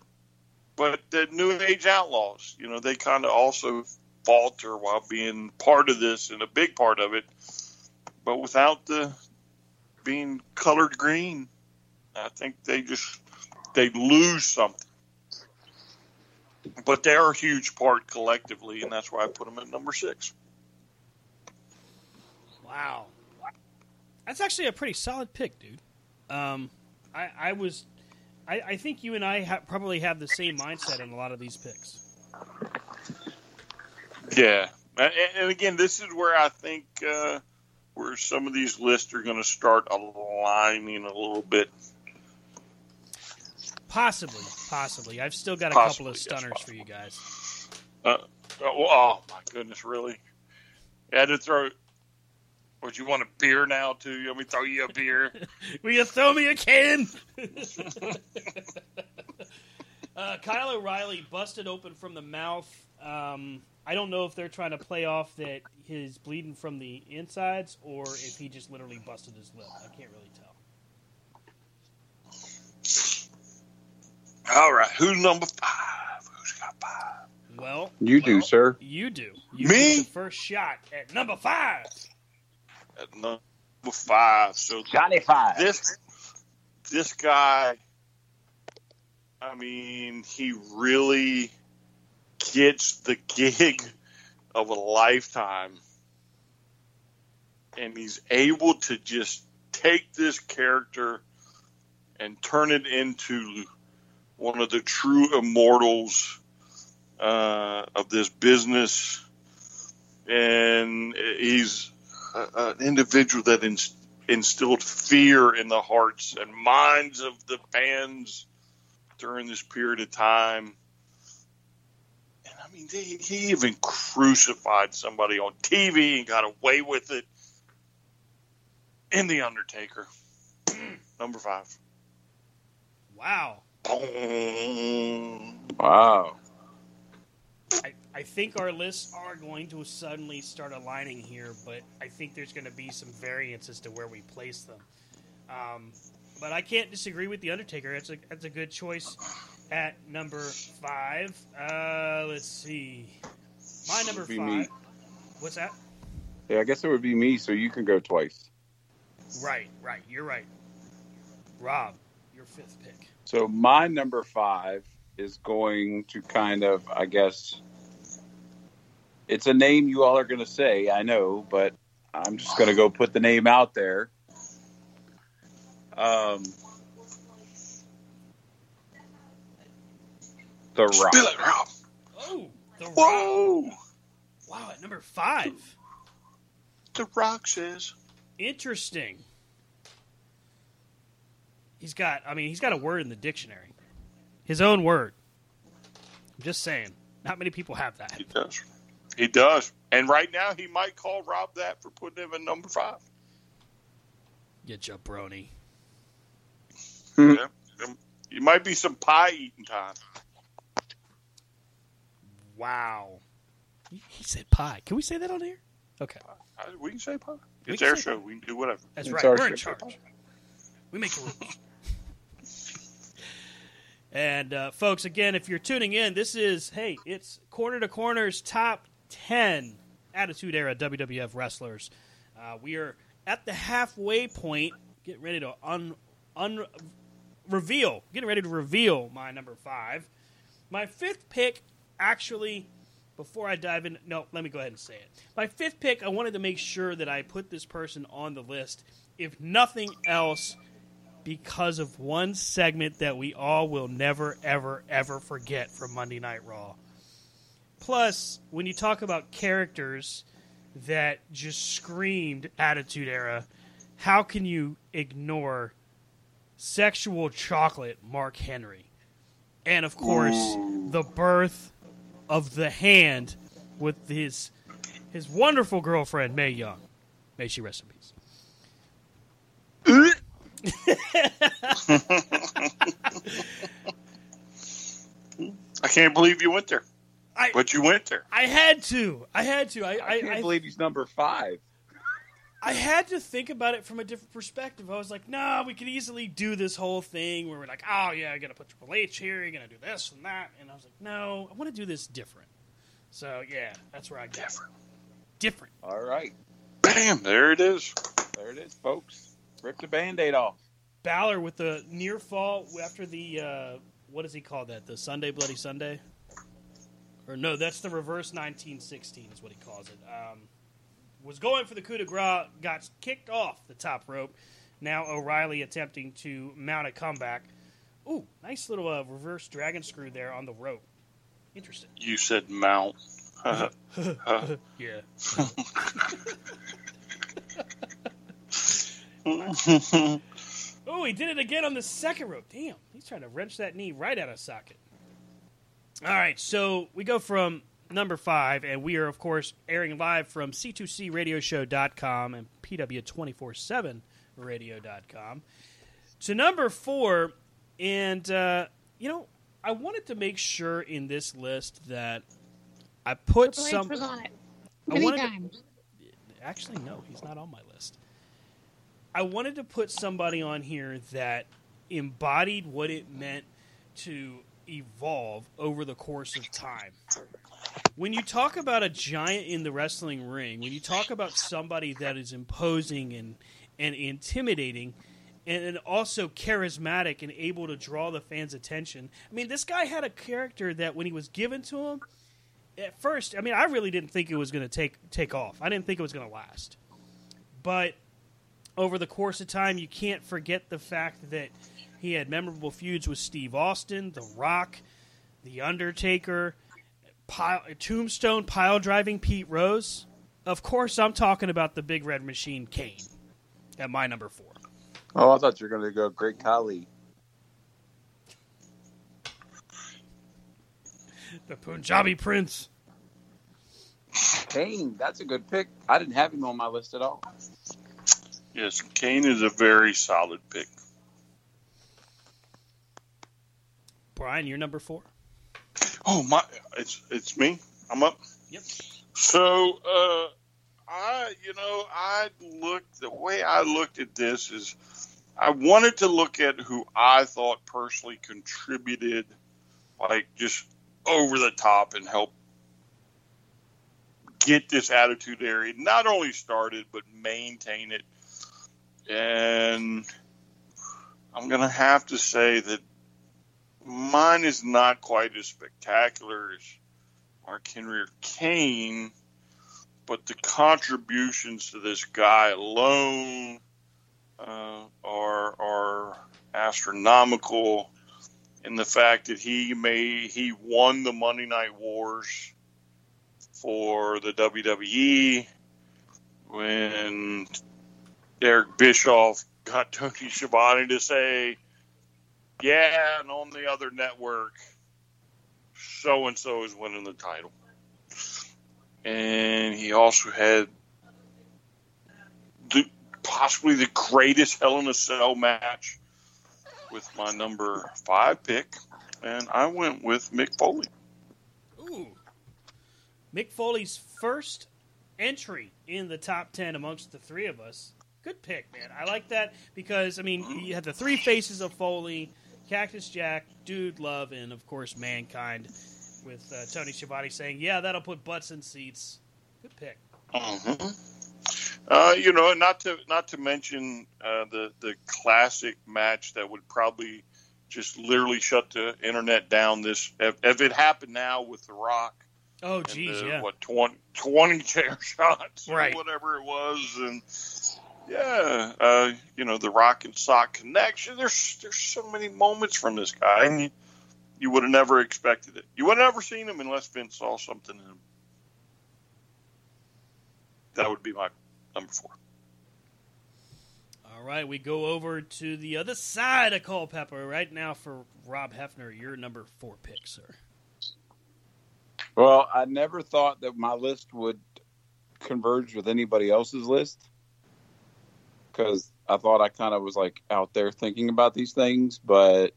but the New Age Outlaws, you know, they kind of also falter while being part of this and a big part of it, but without the being colored green, I think they just they lose something. But they're a huge part collectively, and that's why I put them at number six. Wow, that's actually a pretty solid pick, dude. Um, I, I was, I, I think you and I ha- probably have the same mindset on a lot of these picks. Yeah, and, again, this is where I think uh, where some of these lists are going to start aligning a little bit. Possibly, possibly. I've still got a Possibly, couple of stunners possibly. for you guys. Uh, oh, oh my goodness, really? I had to throw. Would you want a beer now too? Let me throw you a beer? Will you throw me a can? uh, Kyle O'Reilly busted open from the mouth. Um, I don't know if they're trying to play off that he's bleeding from the insides or if he just literally busted his lip. I can't really tell. All right, who's number five? Who's got five? Well, You do, sir. You do. You Me? the first shot at number five. At number five. So Johnny Five. this this guy, I mean, he really gets the gig of a lifetime, and he's able to just take this character and turn it into one of the true immortals uh, of this business. And he's an individual that inst- instilled fear in the hearts and minds of the fans during this period of time. And I mean, they, he even crucified somebody on TV and got away with it. In The Undertaker, number five. Wow. Boom. Wow. I, I think our lists are going to suddenly start aligning here, but I think there's going to be some variance as to where we place them. Um, but I can't disagree with the Undertaker. That's a that's a good choice at number five. Uh, let's see, my number Be five. me. What's that? Yeah, I guess it would be me, so you can go twice. Right, right. You're right. Rob, your fifth pick. So my number five is going to kind of, I guess, it's a name you all are going to say, I know, but I'm just going to go put the name out there. Um, the Rock. Spill it, Rob. Oh, the Rock. Whoa. Wow, at number five. The Rock says. Interesting. He's got, I mean, he's got a word in the dictionary. His own word. I'm just saying. Not many people have that. He does. He does. And right now, he might call Rob that for putting him in number five. Get You jabroni. Yeah. Um, It might be some pie eating time. Wow. He he said pie. Can we say that on here? Okay. Uh, We can say pie. We It's can our show. pie. We can do whatever. That's It's right. We're in charge. We make the rules. and uh, folks, again, if you're tuning in, this is hey, it's Corner to Corner's top ten Attitude Era WWF wrestlers. Uh, we are at the halfway point, getting ready to un, un reveal, getting ready to reveal my number five. My fifth pick, actually, before I dive in, no, let me go ahead and say it. My fifth pick, I wanted to make sure that I put this person on the list, if nothing else, because of one segment that we all will never, ever, ever forget from Monday Night Raw. Plus, when you talk about characters that just screamed Attitude Era, how can you ignore sexual chocolate Mark Henry? And of course, the birth of the hand with his his wonderful girlfriend Mae Young. May she rest in peace. I can't believe you went there. I, but you went there. I had to. I had to. I, I, I can't I, believe he's number five. I had to think about it from a different perspective. I was like, no, we could easily do this whole thing where we're like, oh, yeah, you're going to put Triple H here, you're going to do this and that. And I was like, no, I want to do this different. So, yeah, that's where I get Different. Different. All right. Bam! There it is. There it is, folks. Rip the band aid off. Balor with the near fall after the, uh, what does he call that? The Sunday Bloody Sunday? Or no, that's the reverse 1916 is what he calls it. Um, was going for the coup de grace, got kicked off the top rope. Now O'Reilly attempting to mount a comeback. Ooh, nice little uh, reverse dragon screw there on the rope. Interesting. You said mount. Yeah. Oh, he did it again on the second rope. Damn, he's trying to wrench that knee right out of socket. All right, so we go from number five, and we are, of course, airing live from C2CRadioshow.com and PW247Radio.com to number four. And, uh, you know, I wanted to make sure in this list that I put Triple H some. was on it. Many wanted to- Actually, no, he's not on my list. I wanted to put somebody on here that embodied what it meant to evolve over the course of time. When you talk about a giant in the wrestling ring, when you talk about somebody that is imposing and, and intimidating, and, also charismatic and able to draw the fans' attention, I mean, this guy had a character that when he was given to him, at first, I mean, I really didn't think it was going to take take off. I didn't think it was going to last. But over the course of time, you can't forget the fact that he had memorable feuds with Steve Austin, The Rock, The Undertaker, pile, Tombstone pile driving Pete Rose. Of course, I'm talking about the Big Red Machine Kane at my number four. Oh, I thought you were going to go Great Khali. The Punjabi Prince. Kane, that's a good pick. I didn't have him on my list at all. yes, Kane is a very solid pick. Brian, you're number four. Oh my! It's it's me. I'm up. Yep. So, uh, I, you know, I looked, the way I looked at this is I wanted to look at who I thought personally contributed, like just over the top and help get this attitude area not only started, but maintain it. And I'm going to have to say that mine is not quite as spectacular as Mark Henry or Kane, but the contributions to this guy alone uh, are are astronomical. In the fact that he may he won the Monday Night Wars for the WWE when Eric Bischoff got Tony Schiavone to say, "Yeah," and on the other network, so and so is winning the title. And he also had the possibly the greatest Hell in a Cell match with my number five pick, and I went with Mick Foley. Ooh. Mick Foley's first entry in the top 10 amongst the three of us. Good pick, man. I like that because, I mean, mm-hmm. you had the three faces of Foley Cactus Jack, Dude Love, and, of course, Mankind with uh, Tony Schiavone saying, yeah, that'll put butts in seats. Good pick. Mm-hmm. Uh, you know, not to not to mention uh, the the classic match that would probably just literally shut the internet down. This if, if it happened now with The Rock. Oh, geez, the, yeah. What 20, 20 chair shots Right. or whatever it was, and yeah, uh, you know the Rock and Sock connection. There's there's so many moments from this guy, and you, you would have never expected it. You would have never seen him unless Vince saw something in him. That would be my number four. All right, we go over to the other side of Culpepper right now for Rob Hefner, your number four pick, sir. Well, I never thought that my list would converge with anybody else's list because I thought I kind of was like out there thinking about these things, but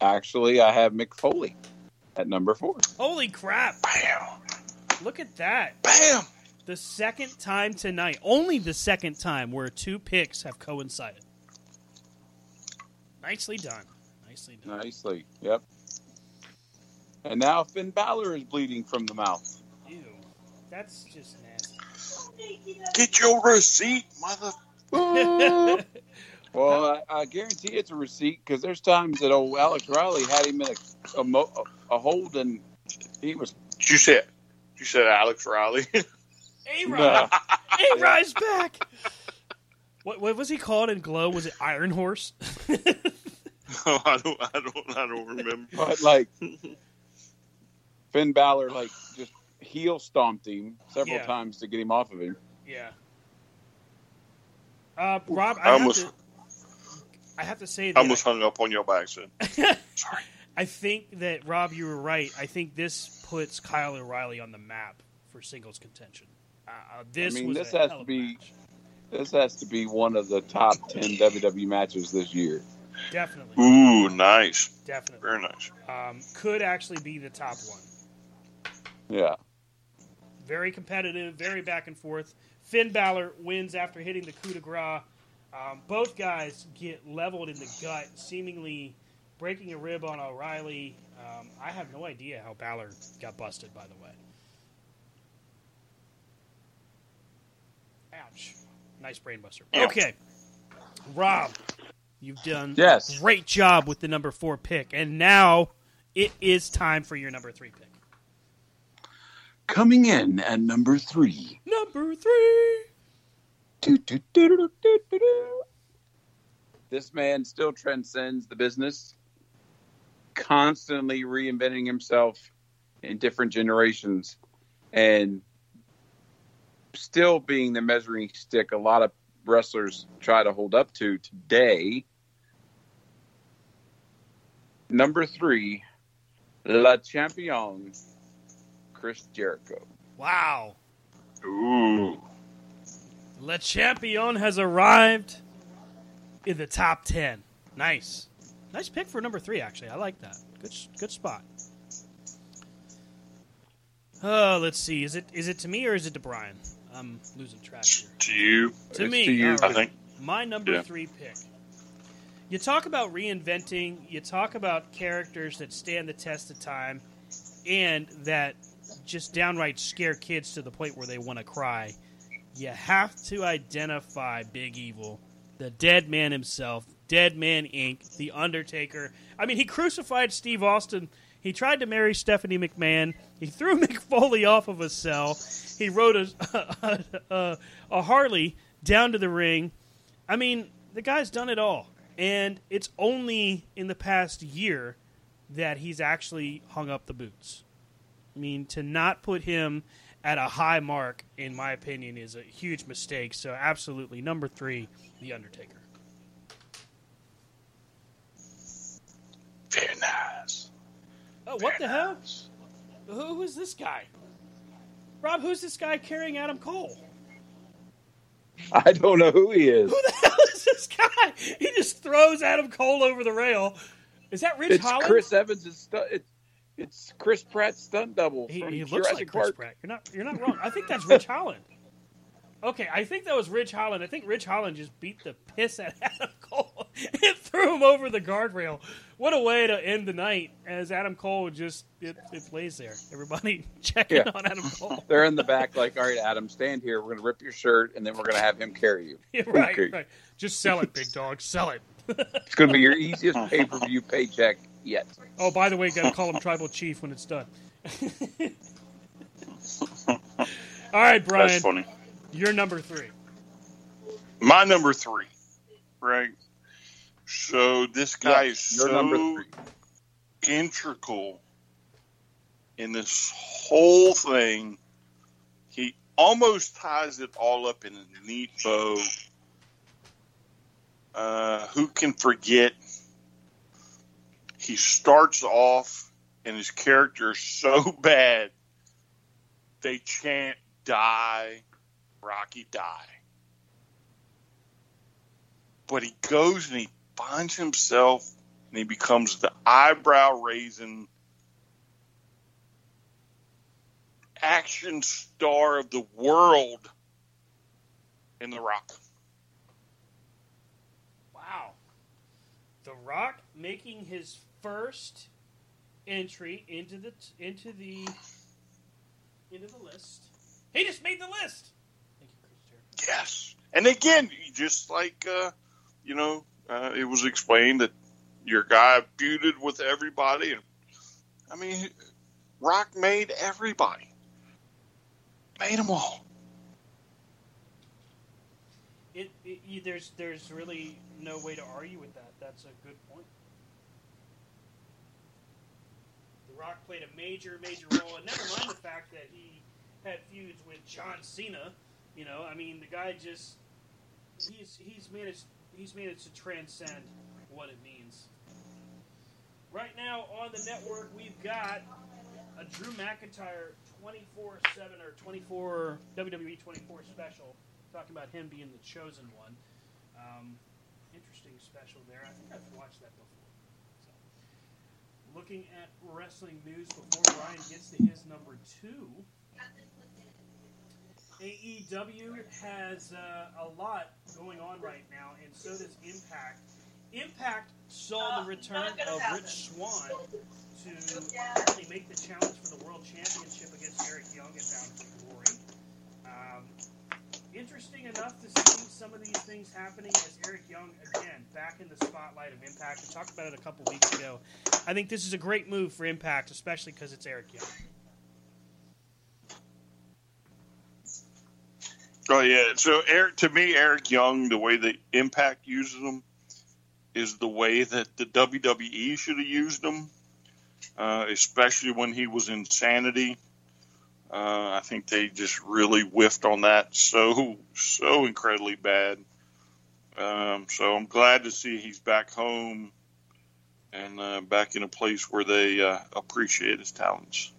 actually, I have Mick Foley at number four. Holy crap! Bam. Look at that. Bam. The second time tonight, only the second time where two picks have coincided. Nicely done. Nicely done. Nicely, yep. And now Finn Balor is bleeding from the mouth. Ew. That's just nasty. Get your receipt, mother. Well, I, I guarantee it's a receipt because there's times that old Alex Riley had him in a a, mo- a hold and he was You said you said Alex Riley. A No. Rod. A Rod's back. What, what was he called in Glow? Was it Iron Horse? Oh, I don't, I don't, I don't remember. but like Finn Balor like just heel stomped him several Yeah. times to get him off of him. yeah. Uh, Rob, I I, have to, I have to say that I that almost hung up on you by accident. Sorry. I think that Rob, you were right. I think this puts Kyle O'Reilly on the map for singles contention. Uh, uh, this I mean, was this a has to be match. this has to be one of the top ten WWE matches this year. definitely, Ooh, nice. definitely. Very nice. Um, could actually be the top one. Yeah. Very competitive, very back and forth. Finn Balor wins after hitting the coup de grace. Um, both guys get leveled in the gut, seemingly breaking a rib on O'Reilly. Um, I have no idea how Balor got busted, by the way. Ouch. Nice brainbuster. Yeah. Okay. Rob, you've done Yes. a great job with the number four pick. And now it is time for your number three pick. Coming in at number three. Number three. This man still transcends the business, constantly reinventing himself in different generations and still being the measuring stick a lot of wrestlers try to hold up to today. Number three, Le Champion, Chris Jericho. Wow. Ooh. Le Champion has arrived in the top 10. Nice. Nice pick for number three, actually. I like that. Good, good spot. Oh, let's see. Is it is it to me or is it to Brian? I'm losing track here. To you, To It's me, to you. all I think. My number Yeah. three pick. You talk about reinventing, you talk about characters that stand the test of time and that just downright scare kids to the point where they want to cry. You have to identify Big Evil, the dead man himself, Dead Man Inc., The Undertaker. I mean, he crucified Steve Austin. He tried to marry Stephanie McMahon. He threw Mick Foley off of a cell. He rode a, a, a, a Harley down to the ring. I mean, the guy's done it all. And it's only in the past year that he's actually hung up the boots. I mean, to not put him at a high mark, in my opinion, is a huge mistake. So, absolutely, number three, The Undertaker. Very nice. Oh, what the hell? Who, who's this guy? Rob, who's this guy carrying Adam Cole? I don't know who he is. Who the hell is this guy? He just throws Adam Cole over the rail. Is that Rich It's Holland? Chris Evans' stu- it's, it's Chris Pratt's stunt double He, he looks Jurassic like Chris Park. Pratt. You're not. You're not wrong. I think that's Rich Holland. Okay, I think that was Rich Holland. I think Rich Holland just beat the piss out of Adam Cole and threw him over the guardrail. What a way to end the night! As Adam Cole just it, it plays there. Everybody checking Yeah. on Adam Cole. They're in the back, like, all right, Adam, stand here. We're going to rip your shirt, and then we're going to have him carry you. Yeah, right, right. Just sell it, big dog. Sell it. It's going to be your easiest pay per view paycheck yet. Oh, by the way, got to call him Tribal Chief when it's done. All right, Brian. That's funny. You're number three. My number three, right? So this guy Yeah, is so number integral in this whole thing. He almost ties it all up in a neat bow. Uh, who can forget? He starts off, and his character is so bad. They chant "Die, Rocky, die." but he goes and he finds himself and he becomes the eyebrow raising action star of the world in The Rock. Wow. The Rock making his first entry into the into the into the list. He just made the list. Thank you, Chris Yes. And again, just like uh, you know, uh, it was explained that your guy feuded with everybody, and I mean, Rock made everybody, made them all. It, it there's there's really no way to argue with that. That's a good point. The Rock played a major major role, and never mind the fact that he had feuds with John Cena. You know, I mean, the guy just he's he's managed he's managed to transcend what it means. Right now on the network, we've got a Drew McIntyre 24 7 or 24 WWE 24 special, talking about him being the chosen one. Um, interesting special there. I think I've watched that before. Looking at wrestling news before Brian gets to his number two. AEW has uh, a lot going on right now, and so does Impact. Impact saw the return of Rich Swann to really make the challenge for the World Championship against Eric Young at Bound for Glory. Um, interesting enough to see some of these things happening as Eric Young, again, back in the spotlight of Impact. We talked about it a couple weeks ago. I think this is a great move for Impact, especially because it's Eric Young. Oh yeah. So Eric, to me, Eric Young, the way that Impact uses him is the way that the WWE should have used him, uh, especially when he was Insanity. Uh, I think they just really whiffed on that so so incredibly bad. Um, so I'm glad to see he's back home and uh, back in a place where they uh, appreciate his talents.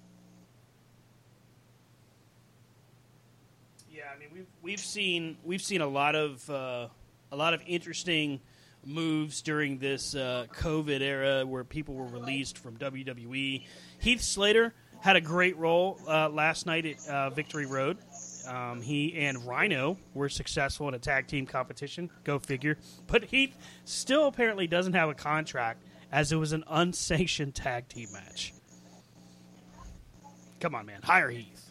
Yeah, I mean we've we've seen we've seen a lot of uh, a lot of interesting moves during this uh, COVID era where people were released from WWE. Heath Slater had a great role uh, last night at uh, Victory Road. Um, he and Rhino were successful in a tag team competition. Go figure. But Heath still apparently doesn't have a contract as it was an unsanctioned tag team match. Come on, man. Hire Heath.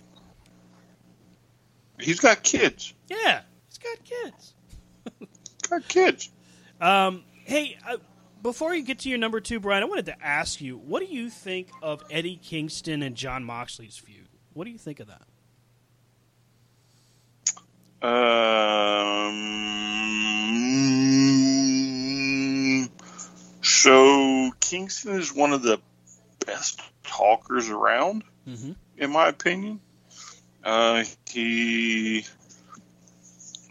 He's got kids. Yeah, he's got kids. got kids. Um, hey, uh, before you get to your number two, Brian, I wanted to ask you, what do you think of Eddie Kingston and Jon Moxley's feud? What do you think of that? Um, so Kingston is one of the best talkers around, mm-hmm. in my opinion. Uh, he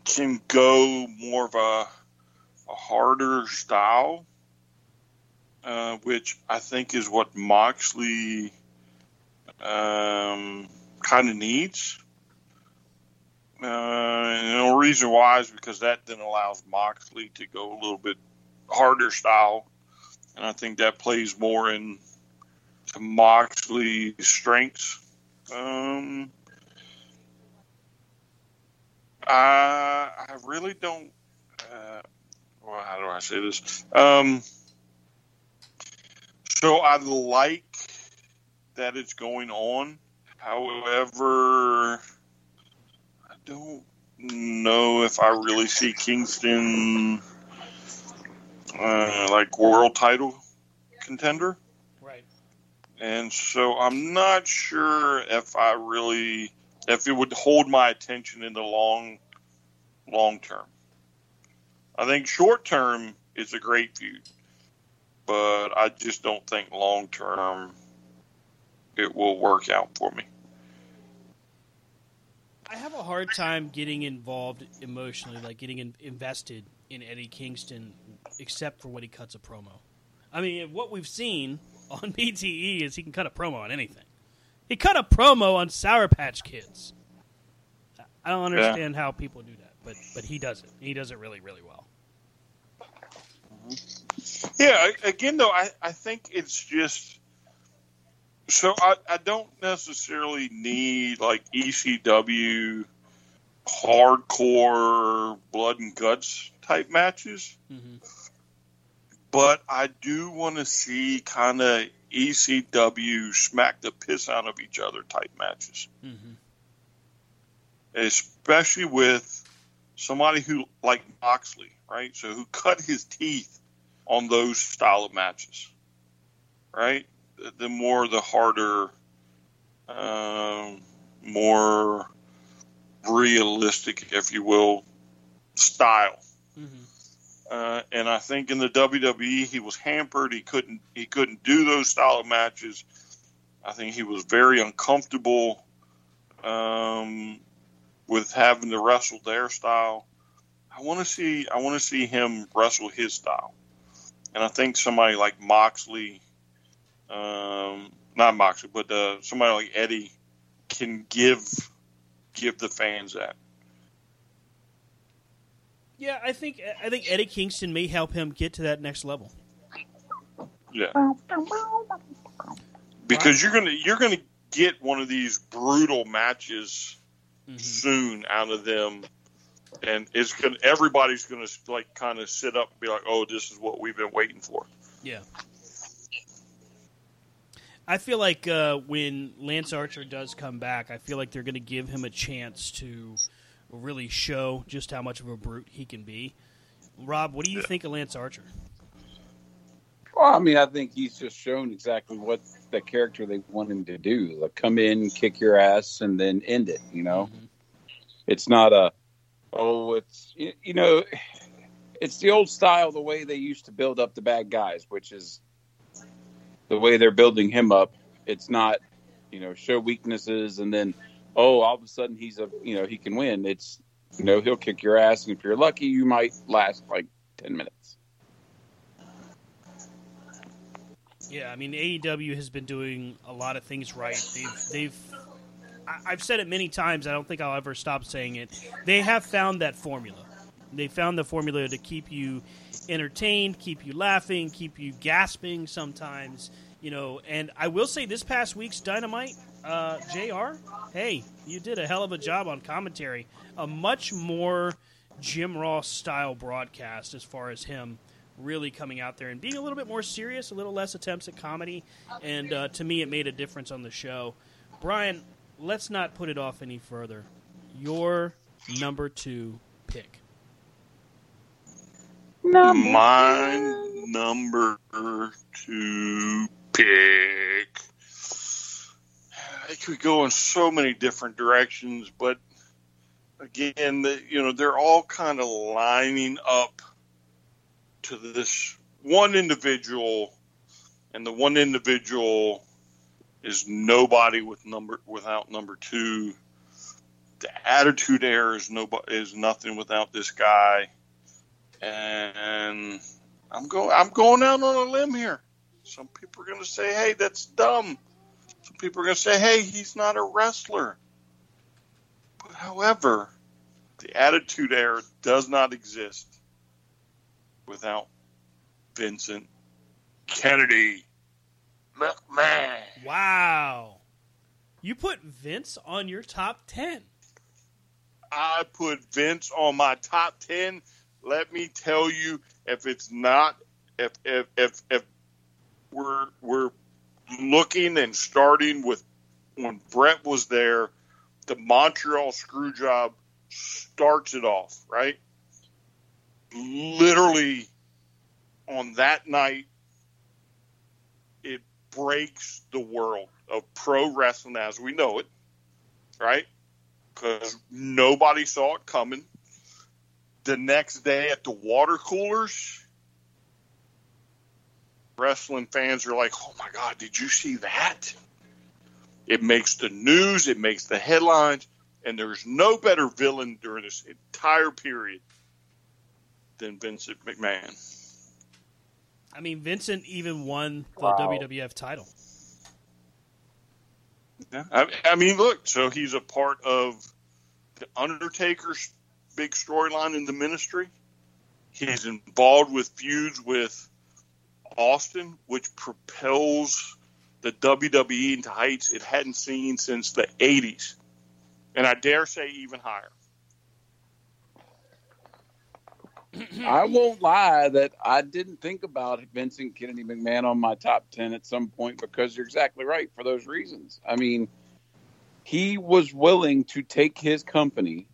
can go more of a, a harder style, uh, which I think is what Moxley um, kind of needs. Uh, and the reason why is because that then allows Moxley to go a little bit harder style, and I think that plays more in to Moxley's strengths. Um, I I really don't. Uh, well, how do I say this? Um, so I like that it's going on. However, I don't know if I really see Kingston uh, like world title contender. Right. And so I'm not sure if I really if it would hold my attention in the long long term. I think short term is a great feud, but I just don't think long term it will work out for me. I have a hard time getting involved emotionally, like getting in, invested in Eddie Kingston, except for when he cuts a promo. I mean, what we've seen on BTE is he can cut a promo on anything. He cut a promo on Sour Patch Kids. I don't understand yeah. how people do that, but but he does it. He does it really really well. Mm-hmm. Yeah, again though, I, I think it's just so I, I don't necessarily need like ECW hardcore blood and guts type matches, Mm-hmm. but I do want to see kind of ECW smack the piss out of each other type matches, Mm-hmm. especially with somebody who like Moxley, right? So who cut his teeth on those style of matches, right? The, the more, the harder, um, more realistic, if you will, style. Mm-hmm. Uh, and I think in the WWE he was hampered. He couldn't he couldn't do those style of matches. I think he was very uncomfortable um, with having to wrestle their style. I want to see I want to see him wrestle his style, and I think somebody like Moxley, um, not Moxley, but uh, somebody like Eddie can give give the fans that. Yeah, I think I think Eddie Kingston may help him get to that next level. Yeah. Because you're gonna you're gonna get one of these brutal matches soon out of them, and it's gonna everybody's gonna like kind of sit up and be like, oh, this is what we've been waiting for. Yeah. I feel like uh, when Lance Archer does come back, I feel like they're going to give him a chance to really show just how much of a brute he can be. Rob, what do you think of Lance Archer? Well, I mean, I think he's just shown exactly what the character they want him to do. Like, come in, kick your ass, and then end it. You know, it's not a, oh, it's you, you know, it's the old style, the way they used to build up the bad guys, which is the way they're building him up. It's not, you know, show weaknesses and then, oh, all of a sudden he's a, you know, he can win. It's, you know, he'll kick your ass, and if you're lucky, you might last like ten minutes. Yeah, I mean AEW has been doing a lot of things right. They've they've I've said it many times. I don't think I'll ever stop saying it. They have found that formula. They found the formula to keep you entertained, keep you laughing, keep you gasping sometimes. You know, and I will say this past week's Dynamite, uh, Jr. Hey, you did a hell of a job on commentary. A much more Jim Ross style broadcast as far as him really coming out there and being a little bit more serious, a little less attempts at comedy, and uh, to me, it made a difference on the show. Brian, let's not put it off any further. Your number two pick. My number two pick. It could go in so many different directions, but again, the, you know, they're all kind of lining up to this one individual, and the one individual is nobody with number without number two. The attitude era is nobody is nothing without this guy and I'm going. I'm going out on a limb here. Some people are going to say, "Hey, that's dumb." Some people are going to say, "Hey, he's not a wrestler." But however, the Attitude Era does not exist without Vincent Kennedy McMahon. Wow. You put Vince on your top 10. I put Vince on my top ten. Let me tell you, if it's not, if if if, if we're we're looking and starting with when Bret was there, the Montreal Screwjob starts it off, right? Literally on that night, it breaks the world of pro wrestling as we know it, right? Because nobody saw it coming. The next day at the water coolers, wrestling fans are like, oh my God, did you see that? It makes the news, it makes the headlines, and there's no better villain during this entire period than Vincent McMahon. I mean, Vincent even won the Wow. WWF title. Yeah. I, I mean, look, so he's a part of the Undertaker's big storyline in the ministry. He's involved with feuds with Austin, which propels the WWE into heights it hadn't seen since the 80s. And I dare say even higher. I won't lie that I didn't think about Vincent Kennedy McMahon on my top 10 at some point because you're exactly right for those reasons. I mean, he was willing to take his company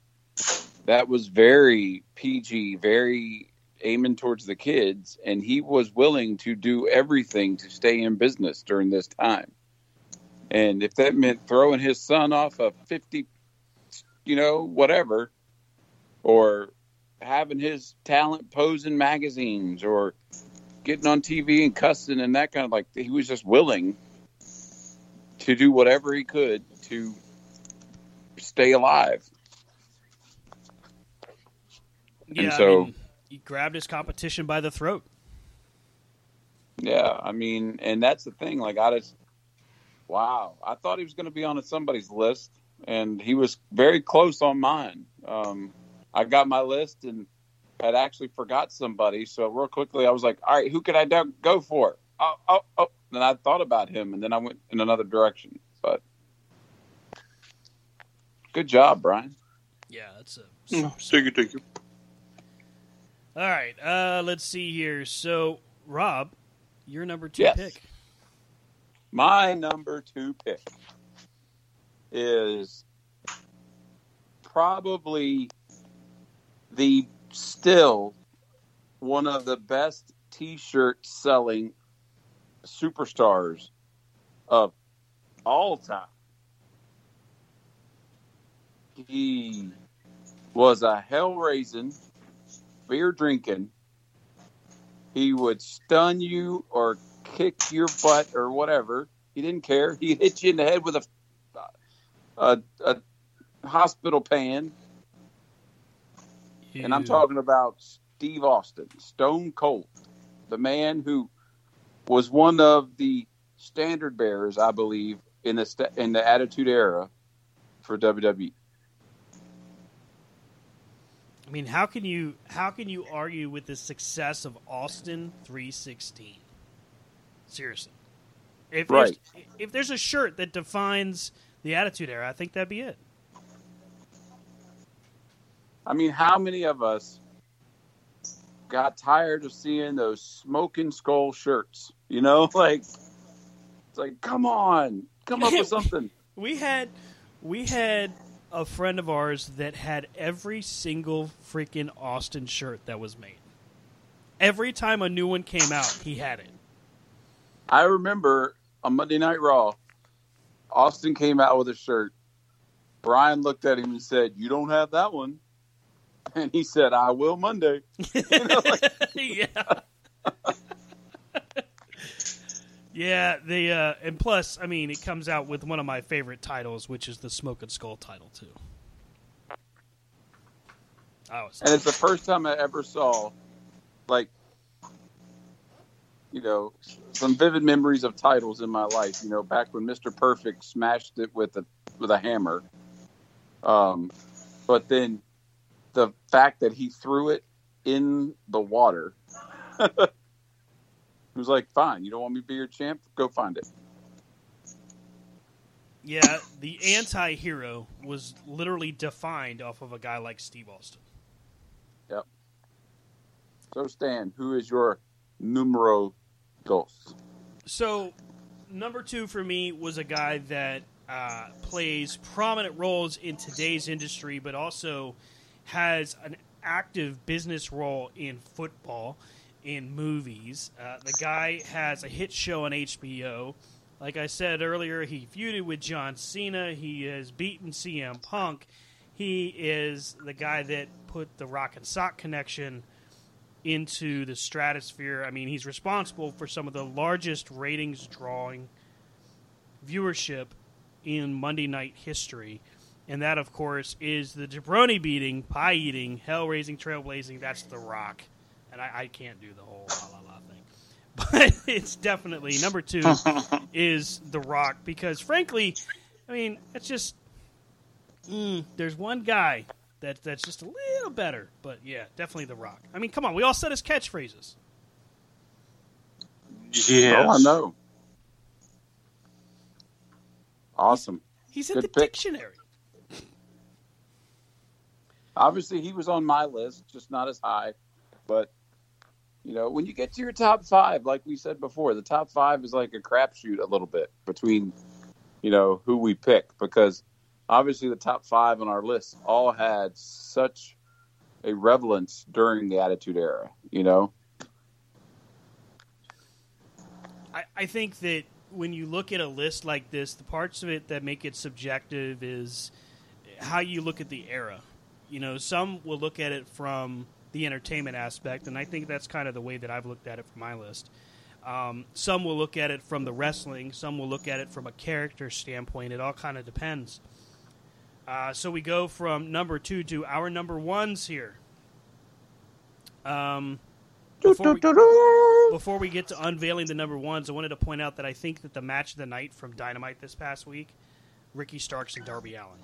that was very PG, very aiming towards the kids, and he was willing to do everything to stay in business during this time. And if that meant throwing his son off a 50, you know, whatever, or having his talent pose in magazines or getting on TV and cussing and that kind of like he was just willing to do whatever he could to stay alive. Yeah, and so I mean, he grabbed his competition by the throat. yeah, I mean, and that's the thing. Like I just, wow, I thought he was going to be on somebody's list, and he was very close on mine. Um, I got my list and had actually forgot somebody. So real quickly, I was like, all right, who could I do- go for? Oh, oh, oh. Then I thought about him, and then I went in another direction. But good job, Brian. Yeah, that's a. Thank you, thank you. All right, uh, let's see here. So, Rob, your number two Yes. pick. My number two pick is probably the still one of the best t-shirt selling superstars of all time. He was a hell raising, beer drinking. He would stun you or kick your butt or whatever. He didn't care. He'd hit you in the head with a a, a hospital pan. And I'm talking about Steve Austin, Stone Cold, the man who was one of the standard bearers, I believe, in the sta- in the Attitude Era for. WWE. I mean, how can you how can you argue with the success of Austin 316? Seriously, if Right. there's, if there's a shirt that defines the Attitude Era, I think that'd be it. I mean, how many of us got tired of seeing those smoking skull shirts? You know, like it's like, come on, come up with something. We had we had a friend of ours that had every single freaking Austin shirt that was made. Every time a new one came out, he had it. I remember on Monday Night Raw, Austin came out with a shirt. Brian looked at him and said, "You don't have that one," and he said, "I will Monday." You know, like, yeah. yeah, the uh, and plus, I mean, it comes out with one of my favorite titles, which is the Smoking Skull title too. I was and it's the first time I ever saw, like, you know, some vivid memories of titles in my life. You know, back when Mister Perfect smashed it with a with a hammer. Um, but then the fact that he threw it in the water. He was like, "Fine, you don't want me to be your champ? Go find it." yeah, the anti-hero was literally defined off of a guy like Steve Austin. Yep. So, Stan, who is your numero dos? So, number two for me was a guy that uh, plays prominent roles in today's industry, but also has an active business role in football, in movies. Uh, the guy has a hit show on HBO. Like I said earlier, he feuded with John Cena. He has beaten CM Punk. He is the guy that put the Rock and Sock connection into the stratosphere. I mean, he's responsible for some of the largest ratings drawing viewership in Monday night history. And that, of course, is the jabroni beating, pie eating, hell raising, trailblazing. That's The Rock. And I, I can't do the whole la la la thing. But it's definitely number two is The Rock because, frankly, I mean, it's just mm, there's one guy that that's just a little better. But yeah, definitely The Rock. I mean, come on, we all said his catchphrases. Yes. Oh, I know. Awesome. He's in Good the pick. dictionary. Obviously, he was on my list, just not as high. But you know, when you get to your top five, like we said before, the top five is like a crapshoot a little bit between you know who we pick because obviously the top five on our list all had such a relevance during the Attitude Era. You know, I, I think that when you look at a list like this, the parts of it that make it subjective is how you look at the era. You know, some will look at it from the entertainment aspect, and I think that's kind of the way that I've looked at it for my list. Um, some will look at it from the wrestling, some will look at it from a character standpoint. It all kind of depends. Uh, so we go from number two to our number ones here. Um, before we, before we get to unveiling the number ones, I wanted to point out that I think that the match of the night from Dynamite this past week, Ricky Starks and Darby Allin.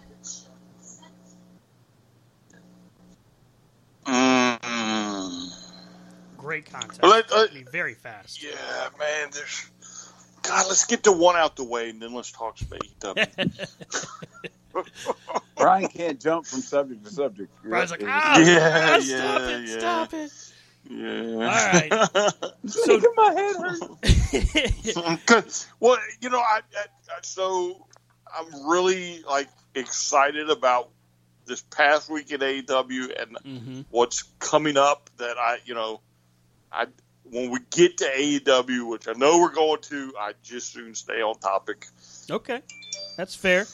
Great content. Well, let- uh, I very fast. Yeah, man. There's God. Let's get the one out the way, and then let's talk some AEW. Brian can't jump from subject to subject. Brian's like, ah, Yeah, ah, stop yeah, it, yeah. stop it. yeah. All right. It's So- making my head hurt. Good. well, you know, I, I, I so I'm really like excited about this past week at AEW and hmm what's coming up. That I, you know, I when we get to AEW, which I know we're going to, I just soon stay on topic. Okay, that's fair.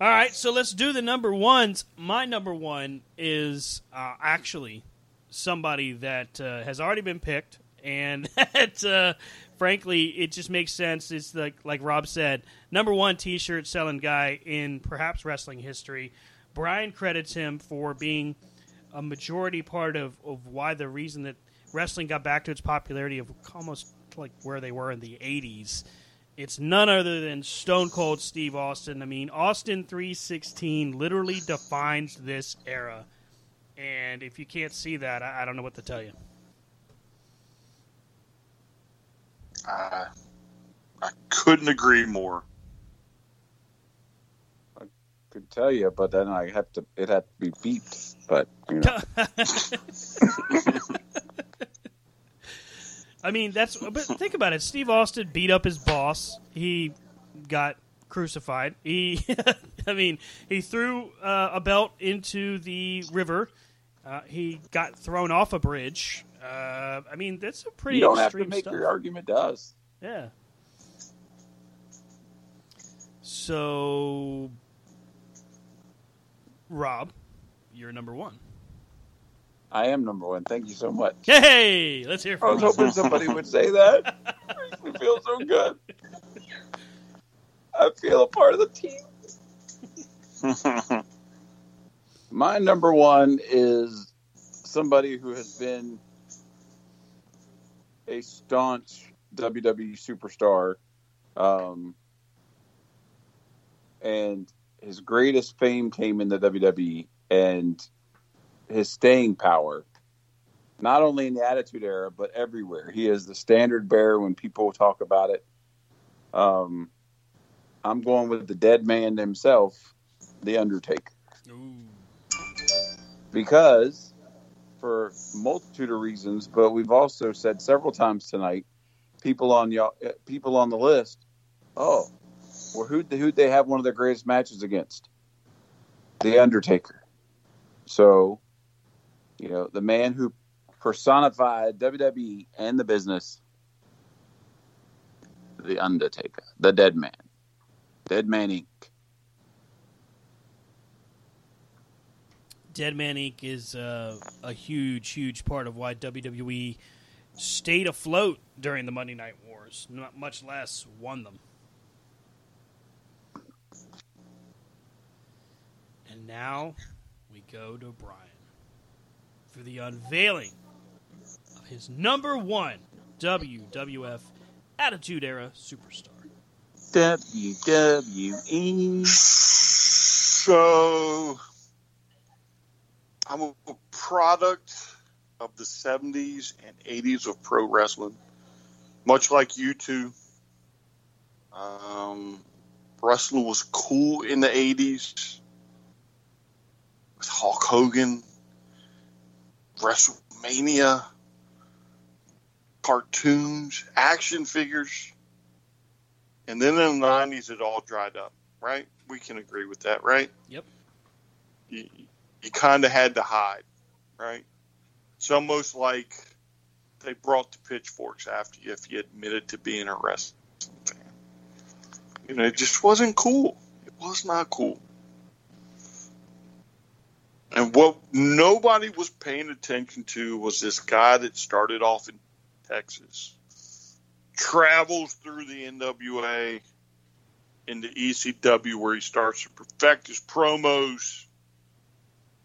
All right, so let's do the number ones. My number one is uh, actually somebody that uh, has already been picked, and that, uh, frankly, it just makes sense. It's like like Rob said, number one T-shirt selling guy in perhaps wrestling history. Brian credits him for being a majority part of, of why the reason that wrestling got back to its popularity of almost like where they were in the 80s. It's none other than Stone Cold Steve Austin. I mean, Austin 316 literally defines this era. And if you can't see that, I, I don't know what to tell you. I, I couldn't agree more. I could tell you, but then I have to. It had to be beeped. But you know, I mean, that's. But think about it. Steve Austin beat up his boss. He got crucified. He, I mean, he threw uh, a belt into the river. Uh, he got thrown off a bridge. Uh, I mean, that's a pretty you don't have to make stuff. your argument to us. Yeah. So, Rob, you're number one. I am number one. Thank you so much. Hey, let's hear from I was you. hoping somebody would say that. Makes me feel so good. I feel a part of the team. My number one is somebody who has been a staunch WWE superstar, um, and his greatest fame came in the WWE, and his staying power, not only in the Attitude Era but everywhere. He is the standard bearer when people talk about it. Um, I'm going with the dead man himself, the Undertaker because for multitude of reasons, but we've also said several times tonight, people on y'all, uh, people on the list, oh, well, who who they have one of their greatest matches against? The Undertaker. So, you know, the man who personified WWE and the business, the Undertaker, the Dead Man, Dead Man Inc. Dead Man Inc. is uh, a huge, huge part of why WWE stayed afloat during the Monday Night Wars, not much less won them. And now we go to Brian for the unveiling of his number one WWF Attitude Era superstar. WWE. So I'm a product of the 70s and 80s of pro wrestling, much like you two. Um, wrestling was cool in the 80s with Hulk Hogan, WrestleMania, cartoons, action figures. And then in the 90s, it all dried up, right? We can agree with that, right? Yep. You, you kind of had to hide, right? It's almost like they brought the pitchforks after you if you admitted to being a wrestling fan. You know, it just wasn't cool. It was not cool. And what nobody was paying attention to was this guy that started off in Texas, travels through the NWA into ECW, where he starts to perfect his promos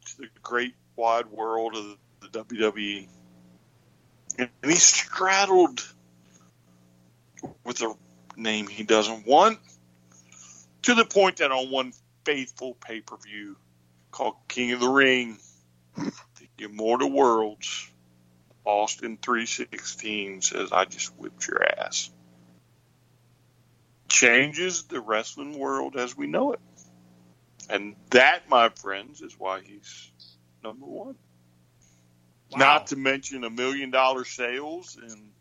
to the great wide world of the WWE. And he straddled with a name he doesn't want to the point that on one faithful pay per view called King of the Ring, the Immortal Worlds, Austin 316 says, I just whipped your ass. Changes the wrestling world as we know it. And that, my friends, is why he's number one. Wow. Not to mention a million dollar sales and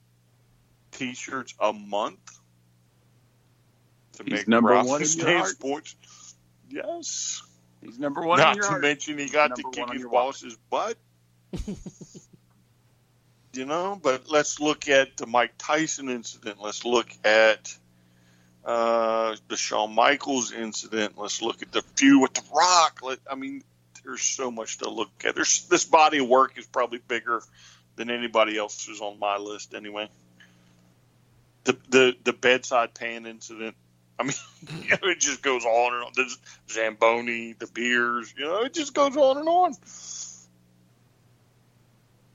t shirts a month. To He's make number one in your heart. points. Yes. He's number one. Not your to heart. mention he got to kick his boss's butt. you know, but let's look at the Mike Tyson incident. Let's look at uh, the Shawn Michaels incident. Let's look at the feud with The Rock. Let, I mean, there's so much to look at. There's this body of work is probably bigger than anybody else's on my list, anyway. The the the bedside pan incident. I mean, you know, it just goes on and on. The Zamboni, the beers, you know, it just goes on and on.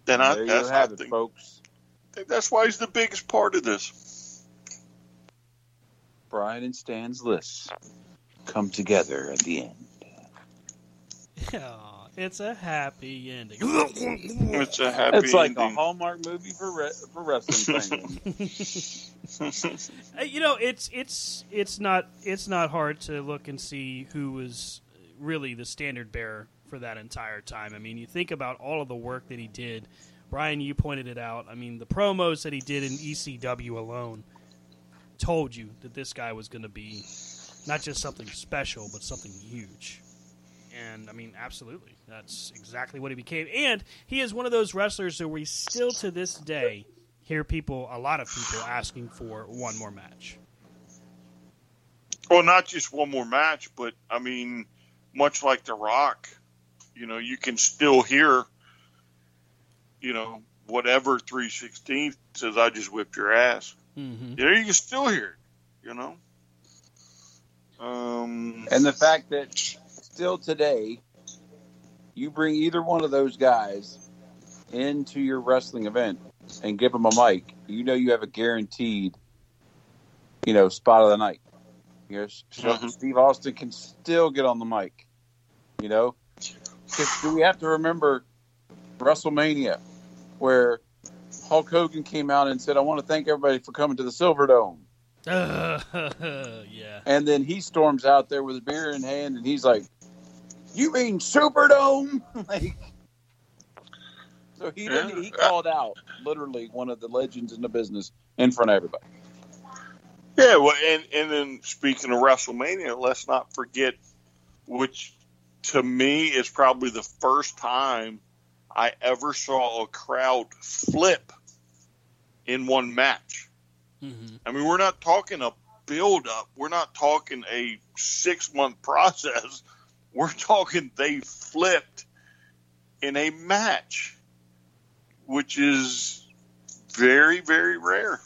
Then I, there you that's, I have it, think, folks. think that's why he's the biggest part of this. Brian and Stan's lists come together at the end. Yeah, it's a happy ending. It's a happy ending. It's like a. Hallmark movie for re- for wrestling fans. Uh, you know, it's it's it's not it's not hard to look and see who was really the standard bearer for that entire time. I mean, you think about all of the work that he did. Brian, you pointed it out. I mean, the promos that he did in ECW alone told you that this guy was going to be not just something special, but something huge. And I mean, absolutely, that's exactly what he became. And he is one of those wrestlers that we still to this day hear people, a lot of people, asking for one more match. Well, not just one more match, but I mean, much like The Rock, you know, you can still hear, you know, whatever 316 says, I just whipped your ass. Mm-hmm. You know, you can still hear it, you know? Um, and the fact that still today, you bring either one of those guys into your wrestling event and give them a mic, you know you have a guaranteed, you know, spot of the night. You know, Mhm. Steve Austin can still get on the mic. You know, do we have to remember WrestleMania, where Hulk Hogan came out and said, "I want to thank everybody for coming to the Silverdome." Uh, yeah. And then he storms out there with a beer in hand, and he's like, "You mean Superdome?" like, so he didn't, he called out literally one of the legends in the business in front of everybody. Yeah, well, and and then speaking of WrestleMania, let's not forget, which to me is probably the first time I ever saw a crowd flip in one match. Mm-hmm. I mean, we're not talking a build up. We're not talking a six month process. We're talking they flipped in a match, which is very, very rare.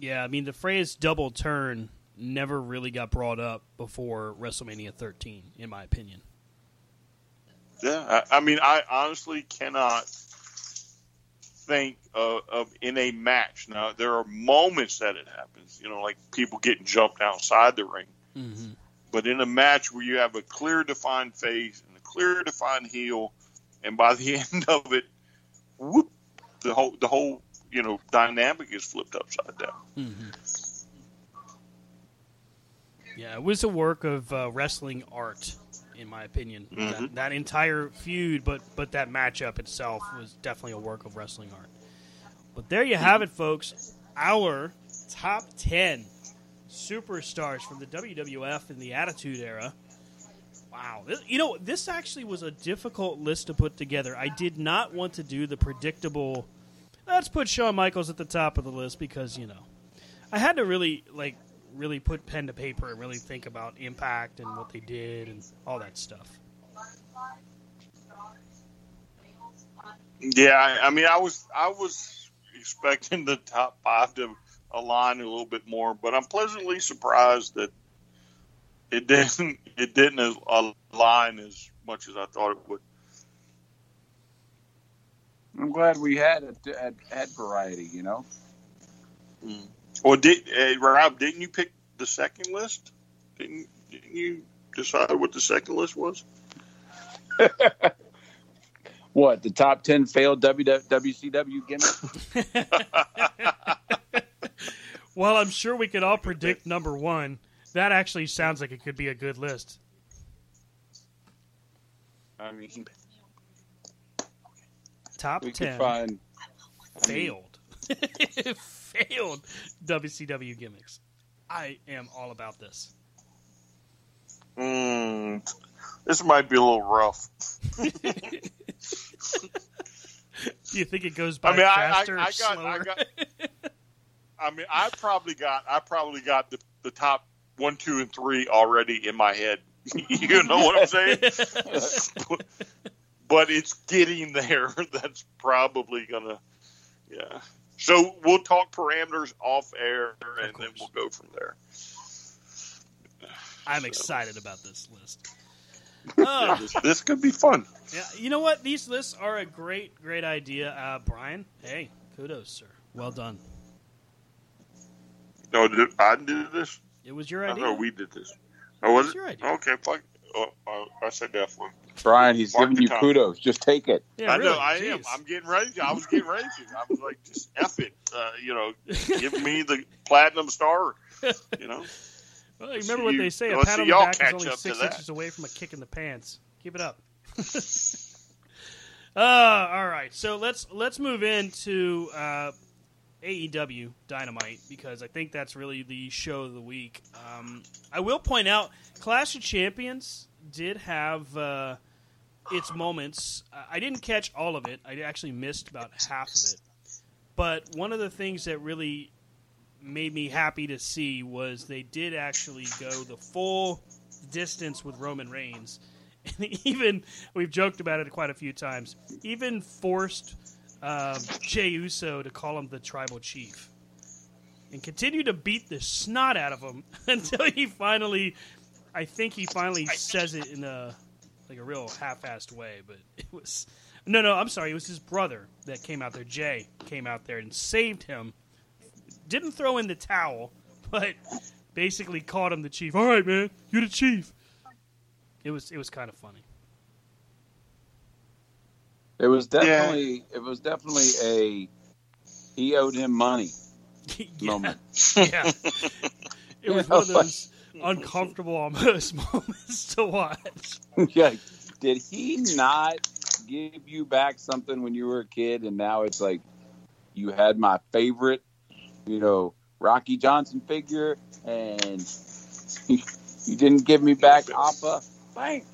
Yeah, I mean the phrase "double turn" never really got brought up before WrestleMania 13, in my opinion. Yeah, I, I mean, I honestly cannot think of, of in a match. Now, there are moments that it happens, you know, like people getting jumped outside the ring. Mm-hmm. But in a match where you have a clear defined face and a clear defined heel, and by the end of it, whoop, the whole the whole you know dynamic is flipped upside down. Mm-hmm. Yeah, it was a work of uh, wrestling art, in my opinion. Mhm. That, that entire feud, but but that matchup itself was definitely a work of wrestling art. But there you have it, folks. Our top ten superstars from the WWF in the Attitude Era. Wow, you know this actually was a difficult list to put together. I did not want to do the predictable. Let's put Shawn Michaels at the top of the list because you know I had to really like really put pen to paper and really think about impact and what they did and all that stuff. Yeah, I, I mean, I was I was expecting the top five to align a little bit more, but I'm pleasantly surprised that it didn't it didn't align as much as I thought it would. I'm glad we had it, had, had variety. You know, Or did uh, Rob? Didn't you pick the second list? Didn't, didn't you decide what the second list was? what the top ten failed w, WCW gimmicks? Well, I'm sure we could all predict number one. That actually sounds like it could be a good list. I mean, Top we could ten find failed, failed WCW gimmicks. I am all about this. Mm, this might be a little rough. Do you think it goes by I mean, I, I, faster I or got, slower? I got. I mean, I probably got, I probably got the, the top one, two, and three already in my head. you know what I'm saying? but, it's getting there. That's probably gonna, yeah. So we'll talk parameters off air, and then we'll go from there. I'm excited about this list. Oh, this, this could be fun. yeah, you know what? These lists are a great, great idea. Uh, Brian, hey, kudos, sir. Well done. No, did, I did this. It was your I idea. know we did this. Oh, was It's it? your idea. Okay, fuck. Oh, oh, I said that one. Brian, he's Mark giving you time. kudos. Just take it. Yeah, I really. know. I am. I'm getting ready. To, I was getting ready to. I was like, just f it. Uh, you know, give me the platinum star. You know. Well, you remember See what you- they say: a let's pat on the back is catch only up to six that. inches away from a kick in the pants. Keep it up. uh, all right, so let's let's move into uh, AEW Dynamite because I think that's really the show of the week. Um, I will point out, Clash of Champions did have uh, its moments. I didn't catch all of it. I actually missed about half of it. But one of the things that really made me happy to see was they did actually go the full distance with Roman Reigns. And even, we've joked about it quite a few times, even forced um, Jey Uso to call him the tribal chief. And continue to beat the snot out of him until he finally, I think he finally says it in a like a real half-assed way, but it was no, no. I'm sorry. It was his brother that came out there. Jey came out there and saved him. Didn't throw in the towel, but basically called him the chief. All right, man, you're the chief. It was it was kind of funny. It was definitely it was definitely a he owed him money moment. Yeah, it was one of those uncomfortable almost moments to watch. yeah. Did he not give you back something when you were a kid and now it's like you had my favorite, you know, Rocky Johnson figure and you didn't give me back Appa? Bang.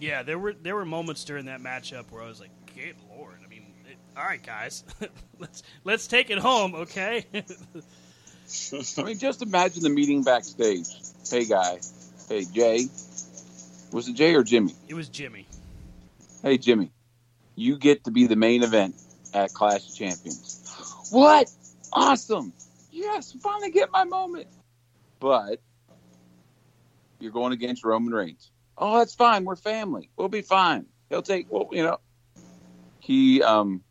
Yeah, there were there were moments during that matchup where I was like, "Good lord!" I mean, it, all right, guys, let's let's take it home, okay? I mean, just imagine the meeting backstage. Hey, guy. Hey, Jey. Was it Jey or Jimmy? it was Jimmy. Hey, Jimmy. You get to be the main event at Clash of Champions. What? Awesome. Yes, finally get my moment. But you're going against Roman Reigns. Oh, that's fine. We're family. We'll be fine. He'll take, well, you know, he, um,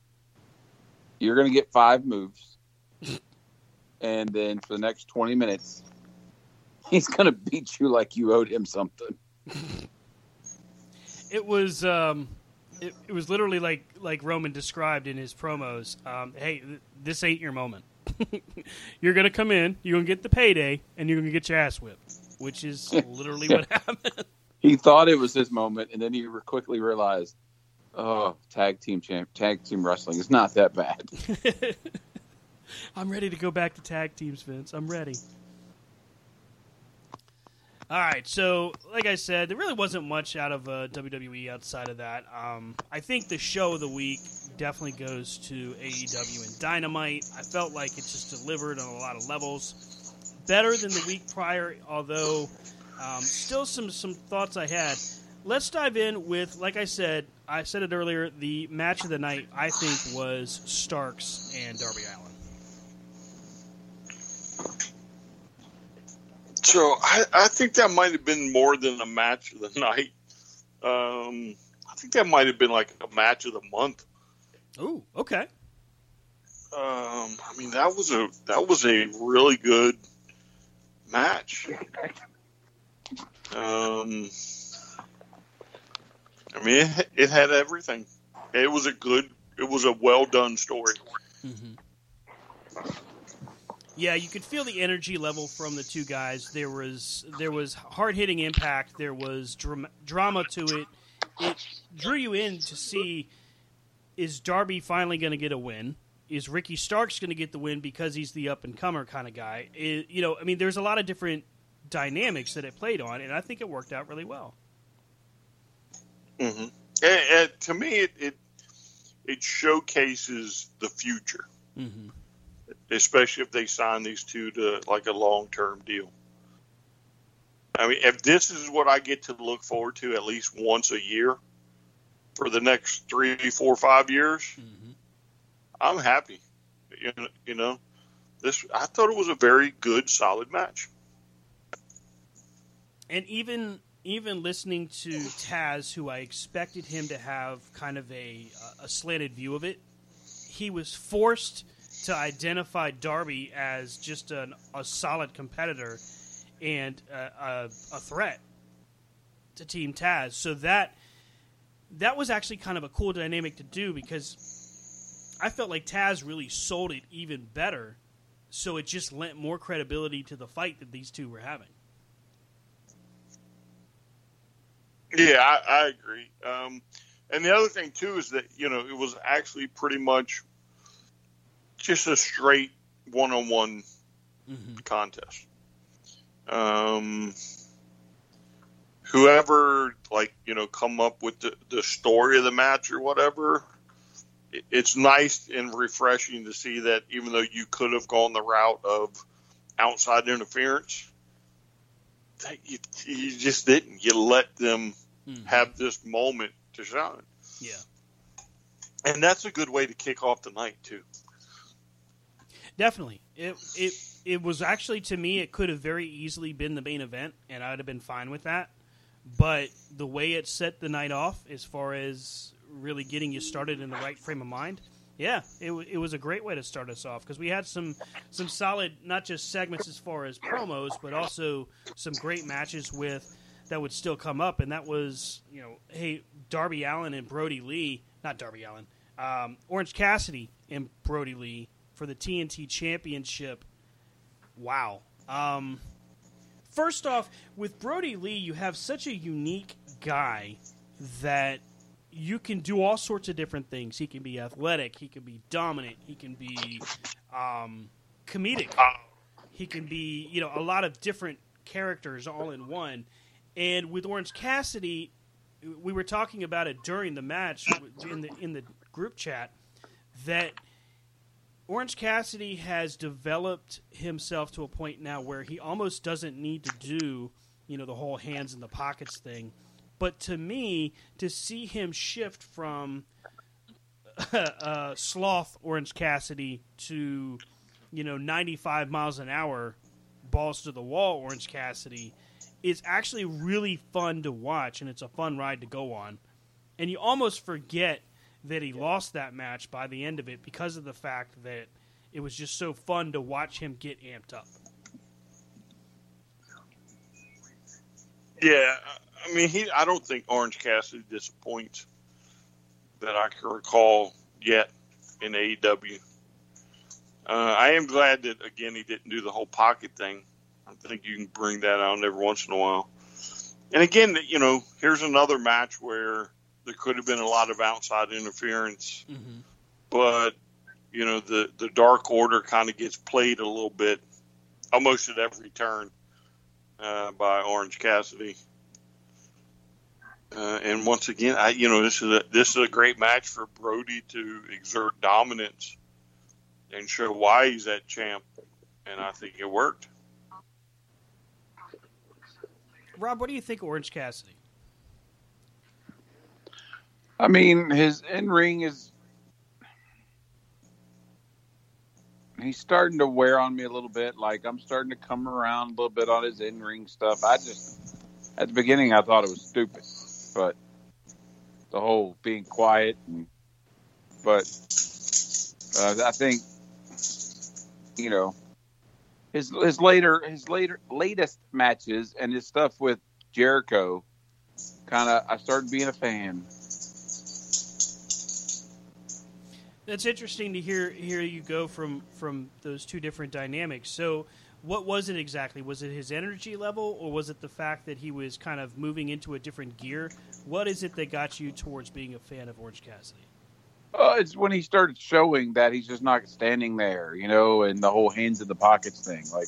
you're going to get five moves. and then for the next 20 minutes, he's gonna beat you like you owed him something. It was um, it, it was literally like like Roman described in his promos. Um, hey, th- this ain't your moment. you're gonna come in, you're gonna get the payday, and you're gonna get your ass whipped, which is literally what happened. He thought it was his moment, and then he quickly realized, oh, tag team champ, tag team wrestling is not that bad. I'm ready to go back to tag teams, Vince. I'm ready. All right, so like I said, there really wasn't much out of uh, WWE outside of that. Um, I think the show of the week definitely goes to AEW and Dynamite. I felt like it just delivered on a lot of levels, better than the week prior. Although, um, still some some thoughts I had. Let's dive in with, like I said, I said it earlier. The match of the night I think was Starks and Darby Allin. So I, I think that might have been more than a match of the night. Um, I think that might have been like a match of the month. Ooh, okay. Um, I mean that was a that was a really good match. Um, I mean it, it had everything. It was a good. It was a well done story. Yeah, you could feel the energy level from the two guys. There was there was hard hitting impact. There was dram- drama to it. It drew you in to see is Darby finally going to get a win? Is Ricky Starks going to get the win because he's the up and comer kind of guy? I- you know, I mean, there's a lot of different dynamics that it played on, and I think it worked out really well. Mm-hmm. And, and to me, it, it it showcases the future, Mm-hmm. especially if they sign these two to like a long term deal. I mean, if this is what I get to look forward to at least once a year for the next three, four, five years, I'm happy. You know, you know, this I thought it was a very good, solid match. And even even listening to Taz, who I expected him to have kind of a a slanted view of it, he was forced to identify Darby as just an, a solid competitor and a, a, a threat to Team Taz. So that that was actually kind of a cool dynamic to do because I felt like Taz really sold it even better. So it just lent more credibility to the fight that these two were having. Yeah, I, I agree. Um, and the other thing too is that you know it was actually pretty much just a straight one-on-one contest. Um, whoever like you know come up with the, the story of the match or whatever, it, it's nice and refreshing to see that even though you could have gone the route of outside interference, you, you just didn't. You let them hmm. have this moment to shine. Yeah. And that's a good way to kick off the night too. Definitely. It it it was actually to me it could have very easily been the main event and I'd have been fine with that. But the way it set the night off as far as really getting you started in the right frame of mind, yeah, it, wa- it was a great way to start us off because we had some some solid not just segments as far as promos, but also some great matches with that would still come up, and that was you know, hey, Darby Allin and Brodie Lee, not Darby Allin, um, Orange Cassidy and Brodie Lee for the TNT Championship. Wow. Um, first off, with Brodie Lee, you have such a unique guy that you can do all sorts of different things. He can be athletic, he can be dominant, he can be um, comedic, he can be, you know, a lot of different characters all in one. And with Orange Cassidy, we were talking about it during the match in the in the group chat that Orange Cassidy has developed himself to a point now where he almost doesn't need to do, you know, the whole hands in the pockets thing. But to me, to see him shift from uh, sloth Orange Cassidy to, you know, 95 miles an hour, balls to the wall Orange Cassidy is actually really fun to watch, and it's a fun ride to go on. And you almost forget that he lost that match by the end of it because of the fact that it was just so fun to watch him get amped up. Yeah, I mean, he. I don't think Orange Cassidy disappoints that I can recall yet in AEW. Uh, I am glad that again he didn't do the whole pocket thing. I think you can bring that out every once in a while. And again, you know, here's another match where there could have been a lot of outside interference, Mm-hmm. but you know the the Dark Order kind of gets played a little bit, almost at every turn uh, by Orange Cassidy. Uh, and once again, I you know this is a this is a great match for Brodie to exert dominance and show why he's that champ, and I think it worked. Rob, what do you think of Orange Cassidy? I mean, his in ring is. He's starting to wear on me a little bit. Like I'm starting to come around a little bit on his in ring stuff. I just, at the beginning, I thought it was stupid, but the whole being quiet and, but uh, I think, you know, his his later his later latest matches and his stuff with Jericho, kind of I started being a fan. That's interesting to hear hear you go from from those two different dynamics. So, what was it exactly? Was it his energy level, or was it the fact that he was kind of moving into a different gear? What is it that got you towards being a fan of Orange Cassidy? Uh, it's when he started showing that he's just not standing there, you know, and the whole hands in the pockets thing. Like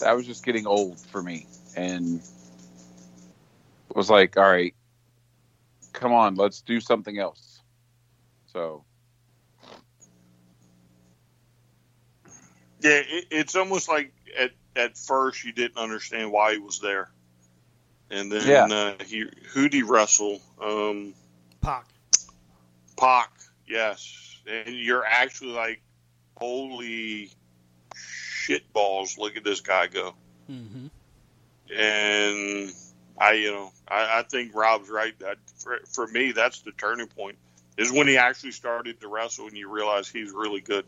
that was just getting old for me, and was like, all right, come on, let's do something else. So Yeah, it, it's almost like at at first you didn't understand why he was there, and then Yeah. uh, he who'd he wrestle? Um, Pac. Pac, yes, and you're actually like, holy shit balls! Look at this guy go. Mm-hmm. and I, you know, I, I think Rob's right. That for, for me, that's the turning point. Is when he actually started to wrestle, and you realize he's really good.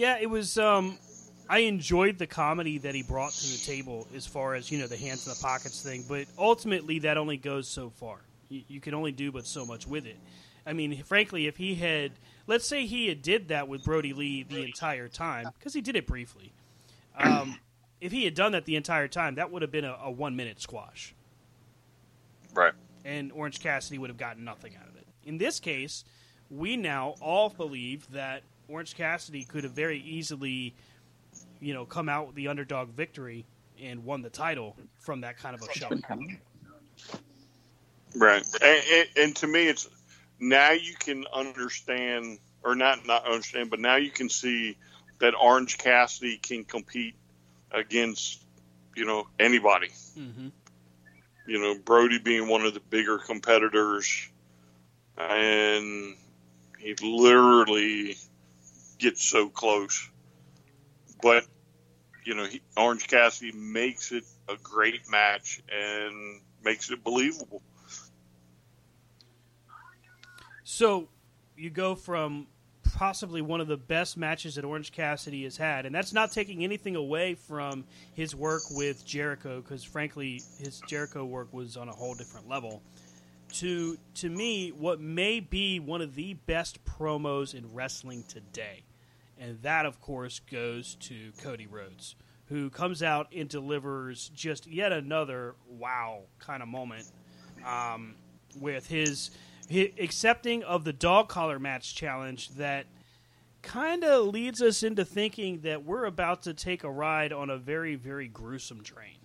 Yeah, it was. Um, I enjoyed the comedy that he brought to the table, as far as you know, the hands in the pockets thing. But ultimately, that only goes so far. You, you can only do but so much with it. I mean, frankly, if he had, let's say he had did that with Brodie Lee the entire time, because he did it briefly. Um, if he had done that the entire time, that would have been a, a one minute squash. Right. and Orange Cassidy would have gotten nothing out of it. In this case, we now all believe that Orange Cassidy could have very easily, you know, come out with the underdog victory and won the title from that kind of a show. Right. And, and, and to me, it's now you can understand, or not not understand, but now you can see that Orange Cassidy can compete against, you know, anybody. Mm-hmm. You know, Brodie being one of the bigger competitors, and he literally gets so close. But you know, he, Orange Cassidy makes it a great match and makes it believable. So you go from possibly one of the best matches that Orange Cassidy has had, and that's not taking anything away from his work with Jericho, because frankly, his Jericho work was on a whole different level. To to me, what may be one of the best promos in wrestling today, and that of course goes to Cody Rhodes, who comes out and delivers just yet another wow kind of moment um, with his, hi accepting of the dog collar match challenge that kind of leads us into thinking that we're about to take a ride on a very very gruesome train.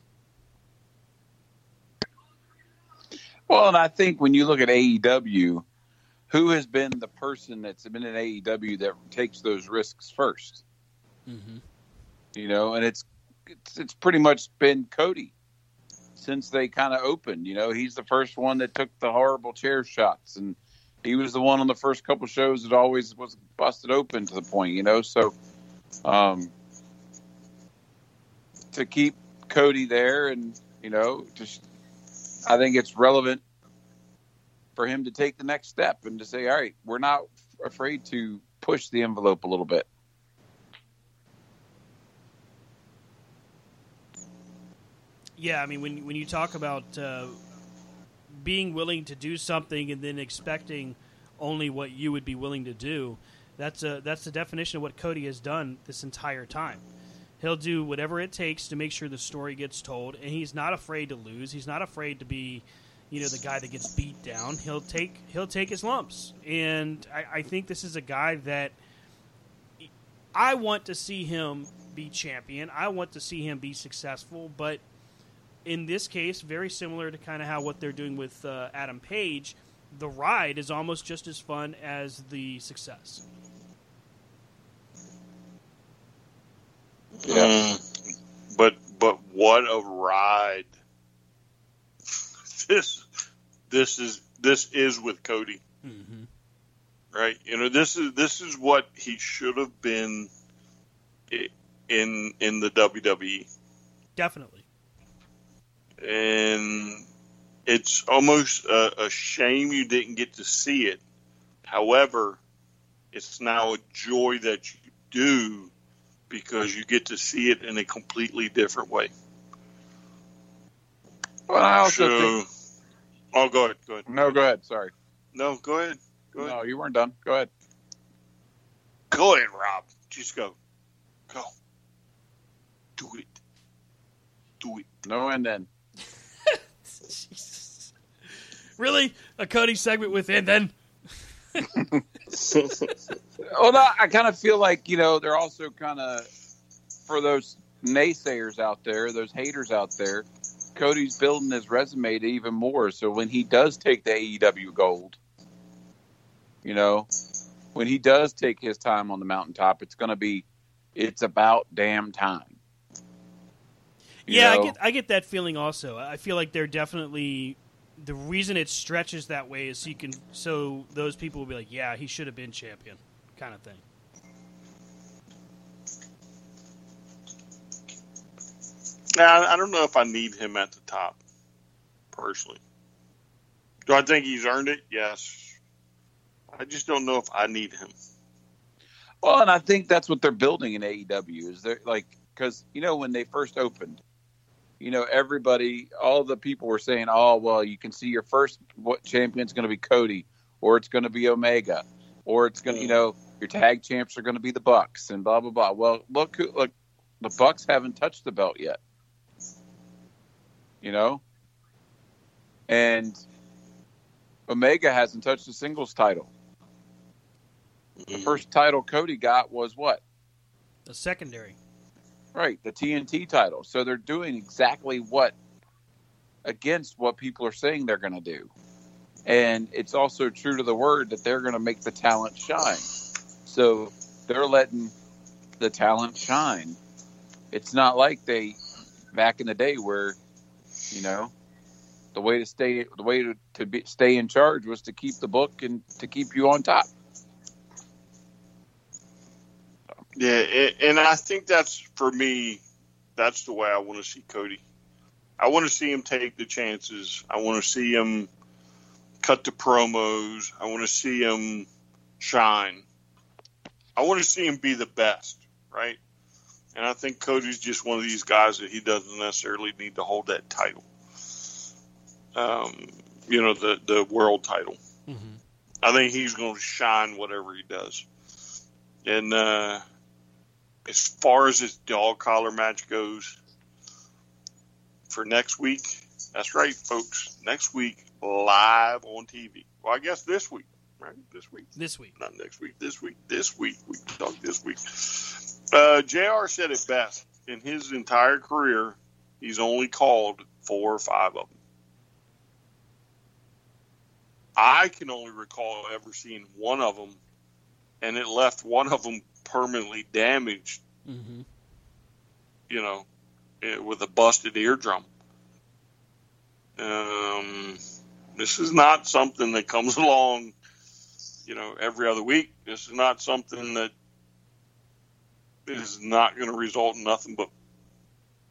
Well, and I think when you look at AEW, who has been the person that's been in AEW that takes those risks 1st Mm-hmm. You know, and it's it's, it's pretty much been Cody since they kind of opened. You know, he's the first one that took the horrible chair shots, and he was the one on the first couple shows that always was busted open to the point. You know, so um, to keep Cody there, and you know, just I think it's relevant for him to take the next step and to say, all right, we're not afraid to push the envelope a little bit. yeah, I mean, when when you talk about uh, being willing to do something and then expecting only what you would be willing to do, that's a that's the definition of what Cody has done this entire time. He'll do whatever it takes to make sure the story gets told, and he's not afraid to lose. He's not afraid to be, you know, the guy that gets beat down. He'll take he'll take his lumps, and I, I think this is a guy that I want to see him be champion. I want to see him be successful, but in this case, very similar to kind of how what they're doing with uh, Adam Page, the ride is almost just as fun as the success. Yeah. but but what a ride! This this is this is with Cody, mm-hmm. right? You know this is this is what he should have been in in the WWE. Definitely. And it's almost a, a shame you didn't get to see it. However, it's now a joy that you do because you get to see it in a completely different way. Well, I also So- think. Oh, go ahead. Go ahead. No, go ahead. Sorry. No, go ahead. Go ahead. No, you weren't done. Go ahead. Go ahead, Rob. Just go. Go. Do it. Do it. No, and then. Jesus. Really? A Cody segment with within then? Well, no, I kind of feel like you know they're also kind of for those naysayers out there, those haters out there. Cody's building his resume to even more. So when he does take the AEW gold, you know, when he does take his time on the mountaintop, it's going to be, it's about damn time. You yeah, know? I get I get that feeling also. I feel like they're definitely the reason it stretches that way is so you can so those people will be like, yeah, he should have been champion, kind of thing. Now, I don't know if I need him at the top, personally. Do I think he's earned it? Yes. I just don't know if I need him. Well, and I think that's what they're building in AEW is they're like because you know when they first opened, you know everybody, all the people were saying, "Oh, well, you can see your first what champion's going to be Cody, or it's going to be Omega, or it's going to, you mm. know, your tag champs are going to be the Bucks, and blah blah blah." Well, look, look, the Bucks haven't touched the belt yet, you know, and Omega hasn't touched the singles title. The mm-hmm. first title Cody got was what? The secondary. Right, the TNT title. So they're doing exactly what against what people are saying they're going to do. And it's also true to the word that they're going to make the talent shine. So they're letting the talent shine. It's not like they back in the day where, you know, the way to stay the way to, to be, stay in charge was to keep the book and to keep you on top. Yeah, and I think that's for me. That's the way I want to see Cody. I want to see him take the chances. I want to see him cut the promos. I want to see him shine. I want to see him be the best, right? And I think Cody's just one of these guys that he doesn't necessarily need to hold that title. Um, you know, the the world title. Mm-hmm. I think he's going to shine whatever he does. And uh, as far as this dog collar match goes for next week, that's right, folks. Next week, live on TV. Well, I guess this week, right? This week. This week. Not next week. This week. This week. We can talk this week. Uh, JR said it best. In his entire career, he's only called four or five of them. I can only recall ever seeing one of them, and it left one of them permanently damaged, Mm-hmm. you know, with a busted eardrum. Um, this is not something that comes along, you know, every other week. This is not something that is not going to result in nothing but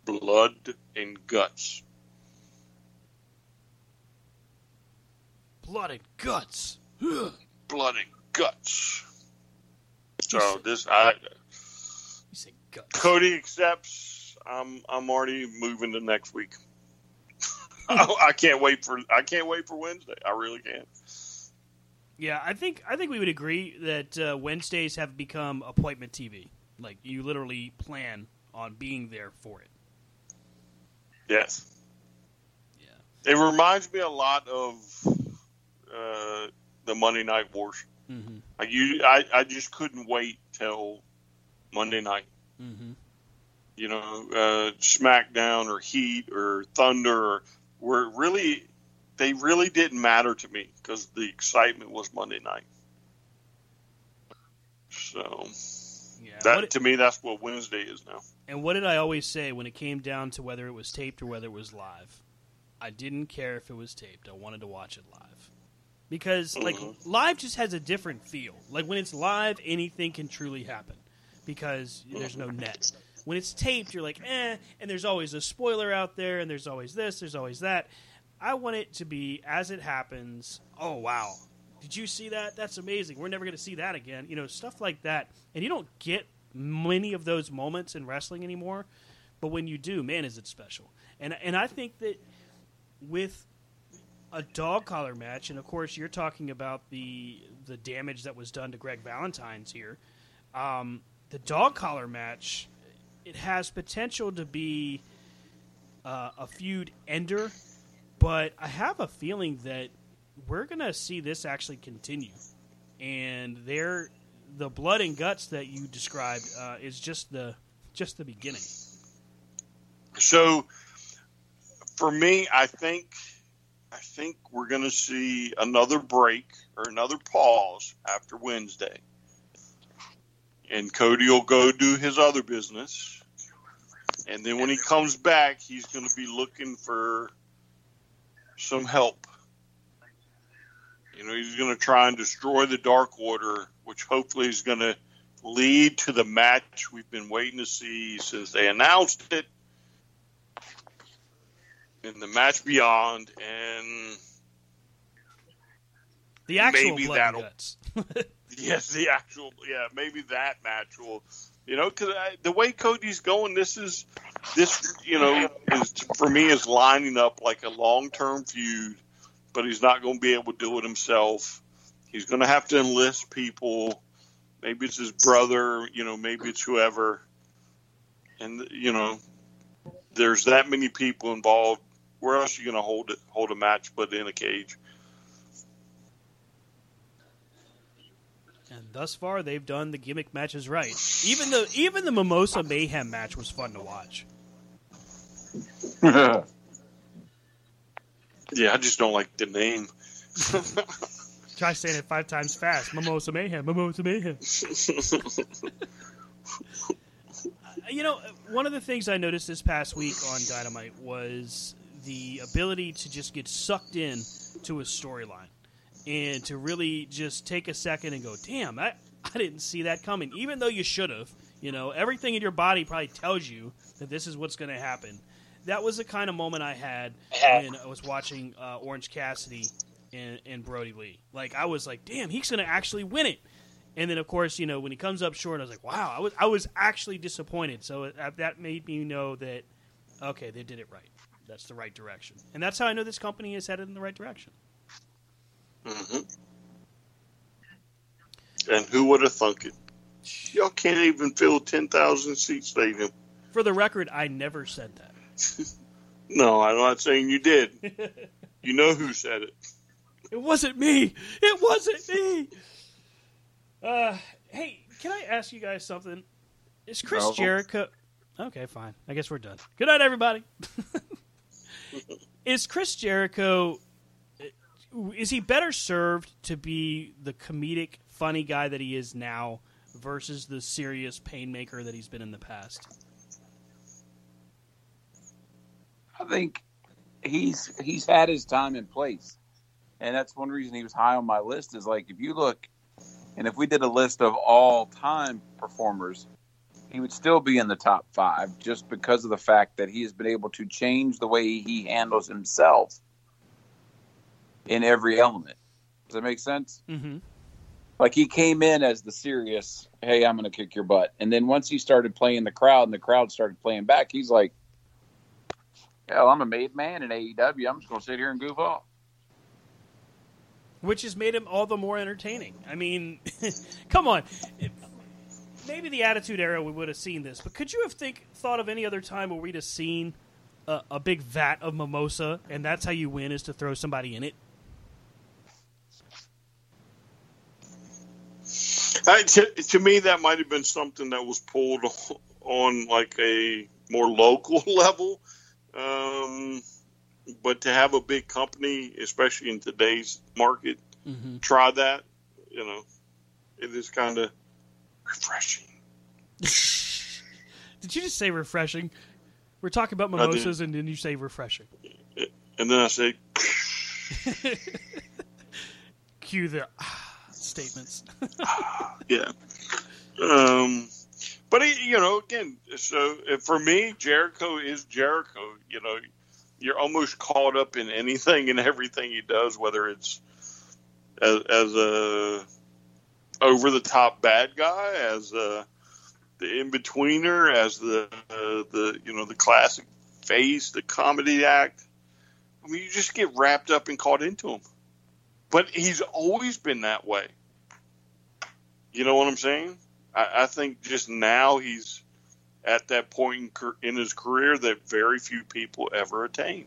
blood and guts. Blood and guts. Blood and guts. So this, I, You say guts. Cody accepts. I'm I'm already moving to next week. I, I can't wait for I can't wait for Wednesday. I really can't. Yeah, I think I think we would agree that uh, Wednesdays have become appointment TV. Like you literally plan on being there for it. Yes. Yeah. It reminds me a lot of uh, the Monday Night Wars. Mm-hmm. Like you, I, I just couldn't wait till Monday night. Mm-hmm. You know, uh, SmackDown or Heat or Thunder, or, where really they really didn't matter to me because the excitement was Monday night. So, that to me, that's what Wednesday is now. And what did I always say when it came down to whether it was taped or whether it was live? I didn't care if it was taped. I wanted to watch it live because like mm-hmm. live just has a different feel. Like when it's live, anything can truly happen because there's no net. When it's taped, you're like, eh, and there's always a spoiler out there, and there's always this, there's always that. I want it to be as it happens. Oh wow, did you see that? That's amazing. We're never going to see that again. You know, stuff like that, and you don't get many of those moments in wrestling anymore. But when you do, man, is it special. And and I think that with a dog collar match, and of course you're talking about the the damage that was done to Greg Valentine's here. Um, the dog collar match, it has potential to be uh, a feud ender but I have a feeling that we're to see this actually continue. And there, the blood and guts that you described uh, is just the just the beginning. So, for me, I think I think we're going to see another break or another pause after Wednesday, and Cody will go do his other business, and then when he comes back, he's going to be looking for some help. You know, he's going to try and destroy the Dark Order, which hopefully is going to lead to the match we've been waiting to see since they announced it in the match beyond, and the actual maybe guts. yes, the actual yeah, maybe that match will you know, because the way Cody's going, this is this you know is for me is lining up like a long term feud, but he's not going to be able to do it himself. He's going to have to enlist people. Maybe it's his brother, you know, maybe it's whoever. And you know, there's that many people involved. Where else are you going to hold it, hold a match but in a cage? And thus far, they've done the gimmick matches right. Even the even the Mimosa Mayhem match was fun to watch. yeah, I just don't like the name. Try saying it five times fast. Mimosa Mayhem, Mimosa Mayhem. you know, one of the things I noticed this past week on Dynamite was the ability to just get sucked in to a storyline and to really just take a second and go, damn, I, I didn't see that coming. Even though you should have, you know, everything in your body probably tells you that this is what's going to happen. That was the kind of moment I had when I was watching uh, Orange Cassidy and, and Brodie Lee. Like I was like, damn, he's going to actually win it. And then, of course, you know, when he comes up short, I was like, wow, I was I was actually disappointed. So it, that made me know that okay, they did it right. That's the right direction, and that's how I know this company is headed in the right direction. Mm-hmm. And who would have thunk it? Y'all can't even fill ten thousand seat stadium. For the record, I never said that. no, I'm not saying you did. you know who said it. It wasn't me. It wasn't me. Uh, hey, can I ask you guys something? Is Chris no. Jericho? Okay, fine. I guess we're done. Good night, everybody. Is Chris Jericho is he better served to be the comedic, funny guy that he is now versus the serious painmaker that he's been in the past? I think he's he's had his time in place, and that's one reason he was high on my list. Is like if you look, and if we did a list of all time performers, he would still be in the top five just because of the fact that he has been able to change the way he handles himself in every element. Does that make sense? Mm-hmm. Like he came in as the serious, hey, I'm going to kick your butt, and then once he started playing the crowd and the crowd started playing back, he's like, Hell, I'm a made man in AEW. I'm just going to sit here and goof off. Which has made him all the more entertaining. I mean, come on. Maybe the Attitude Era we would have seen this, but could you have think thought of any other time where we'd have seen a, a big vat of mimosa, and that's how you win is to throw somebody in it? Uh, to, to me, that might have been something that was pulled on like a more local level. Um, but to have a big company, especially in today's market, mm-hmm. try that. You know, it is kind of refreshing. Did you just say refreshing? We're talking about mimosas, and then you say refreshing. And then I say, cue the ah, statements. yeah. Um, but he, you know, again, so for me, Jericho is Jericho. You know, you're almost caught up in anything and everything he does, whether it's as, as a over the top bad guy, as a the in betweener, as the uh, the you know the classic face, the comedy act. I mean, you just get wrapped up and caught into him. But he's always been that way. You know what I'm saying? I, I think just now he's at that point in, in his career that very few people ever attain.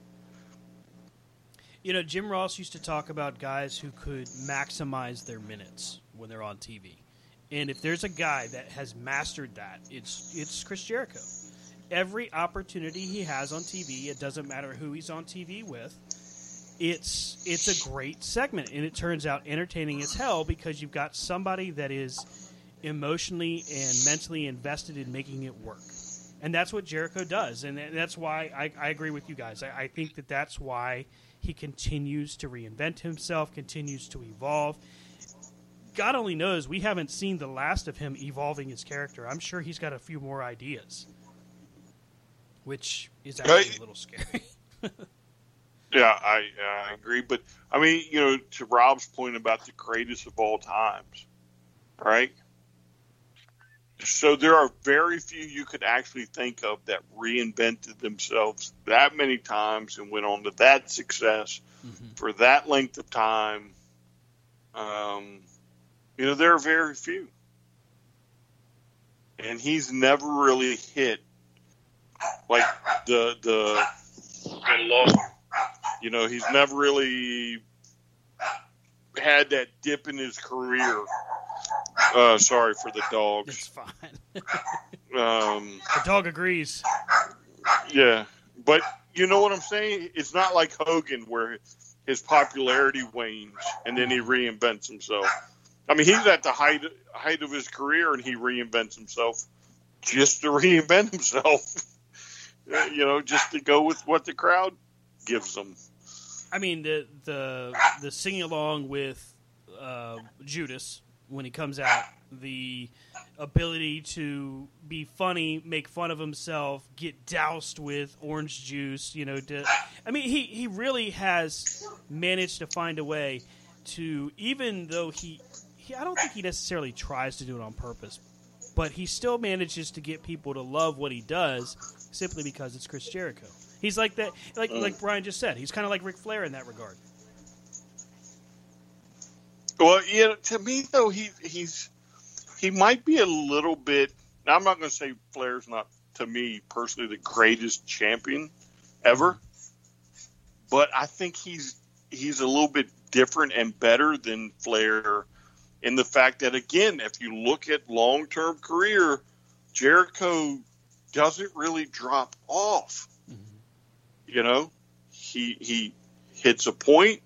You know, Jim Ross used to talk about guys who could maximize their minutes when they're on TV. And if there's a guy that has mastered that, it's it's Chris Jericho. Every opportunity he has on TV, it doesn't matter who he's on TV with, it's it's a great segment and it turns out entertaining as hell because you've got somebody that is emotionally and mentally invested in making it work. And that's what Jericho does. And that's why I, I agree with you guys. I, I think that that's why he continues to reinvent himself, continues to evolve. God only knows we haven't seen the last of him evolving his character. I'm sure he's got a few more ideas, which is actually a little scary. yeah, I, I agree. But I mean, you know, to Rob's point about the greatest of all times, right? So there are very few you could actually think of that reinvented themselves that many times and went on to that success mm-hmm. for that length of time. Um, you know, there are very few. And he's never really hit like the the the low. You know, he's never really had that dip in his career uh, sorry for the dogs. It's fine. um, the dog agrees. Yeah, but you know what I'm saying? It's not like Hogan where his popularity wanes and then he reinvents himself. I mean, he's at the height height of his career and he reinvents himself just to reinvent himself. you know, just to go with what the crowd gives him. I mean, the the the singing along with uh, Judas when he comes out the ability to be funny, make fun of himself, get doused with orange juice. You know, to, I mean, he he really has managed to find a way to, even though he, he, I don't think he necessarily tries to do it on purpose, but he still manages to get people to love what he does simply because it's Chris Jericho. He's like that, like like mm. Brian just said. He's kind of like Ric Flair in that regard. Well, yeah, to me though, he he's he might be a little bit. Now, I'm not going to say Flair's not to me personally the greatest champion ever, but I think he's he's a little bit different and better than Flair in the fact that again, if you look at long term career, Jericho doesn't really drop off. You know, he he hits a point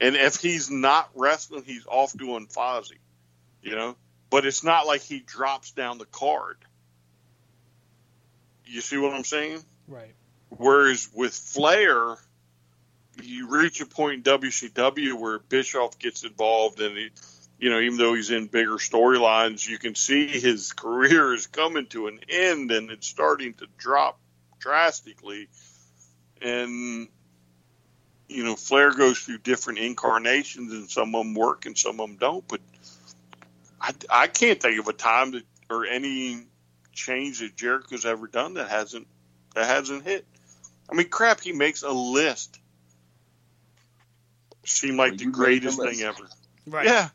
and if he's not wrestling, he's off doing Fozzy, you know. But it's not like he drops down the card. You see what I'm saying? Right. Whereas with Flair, you reach a point in WCW where Bischoff gets involved, and he, you know, even though he's in bigger storylines, you can see his career is coming to an end, and it's starting to drop drastically. And you know, Flair goes through different incarnations, and some of them work and some of them don't. But I, I can't think of a time that or any change that Jericho's ever done that hasn't that hasn't hit. I mean, crap, he makes a list. Seem like Well, the you made the greatest thing ever. Right. Yeah.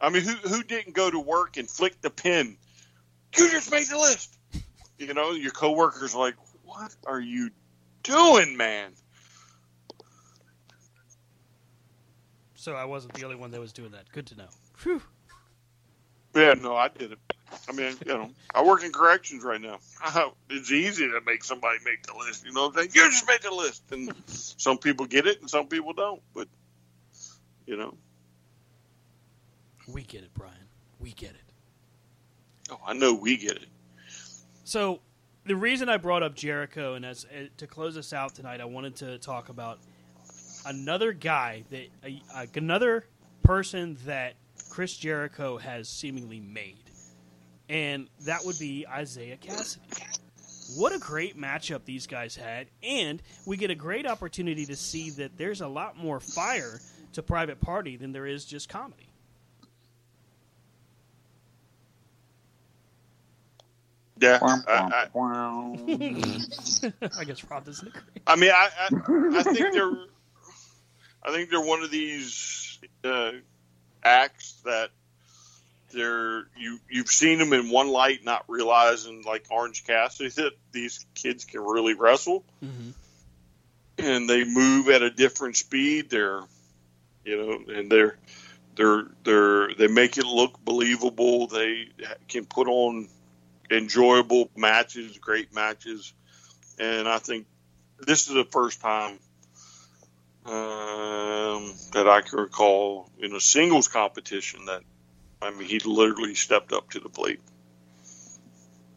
I mean, who who didn't go to work and flick the pen? You just made the list. You know, your coworkers are like, "What are you doing, man?" So I wasn't the only one that was doing that. Good to know. Phew. Yeah, no, I did it. I mean, you know, I work in corrections right now. It's easy to make somebody make the list. You know what I'm saying? You just make the list, and some people get it and some people don't. But you know, We get it, Brian. We get it. oh, I know we get it. So the reason I brought up Jericho and as uh, to close us out tonight, I wanted to talk about another guy that uh, another person that Chris Jericho has seemingly made, and that would be Isaiah Cassidy. What a great matchup these guys had, and we get a great opportunity to see that there's a lot more fire to Private Party than there is just comedy. Yeah, Womp, I, womp, I, womp. I guess Rob doesn't agree. I mean, I, I, I think they're, I think they're one of these uh, acts that they're you you've seen them in one light, not realizing like Orange Cassidy that these kids can really wrestle, Mm-hmm. and they move at a different speed. They're, you know, and they're they're they're they make it look believable. They can put on enjoyable matches, great matches, and I think this is the first time um, that I can recall in a singles competition that I mean he literally stepped up to the plate.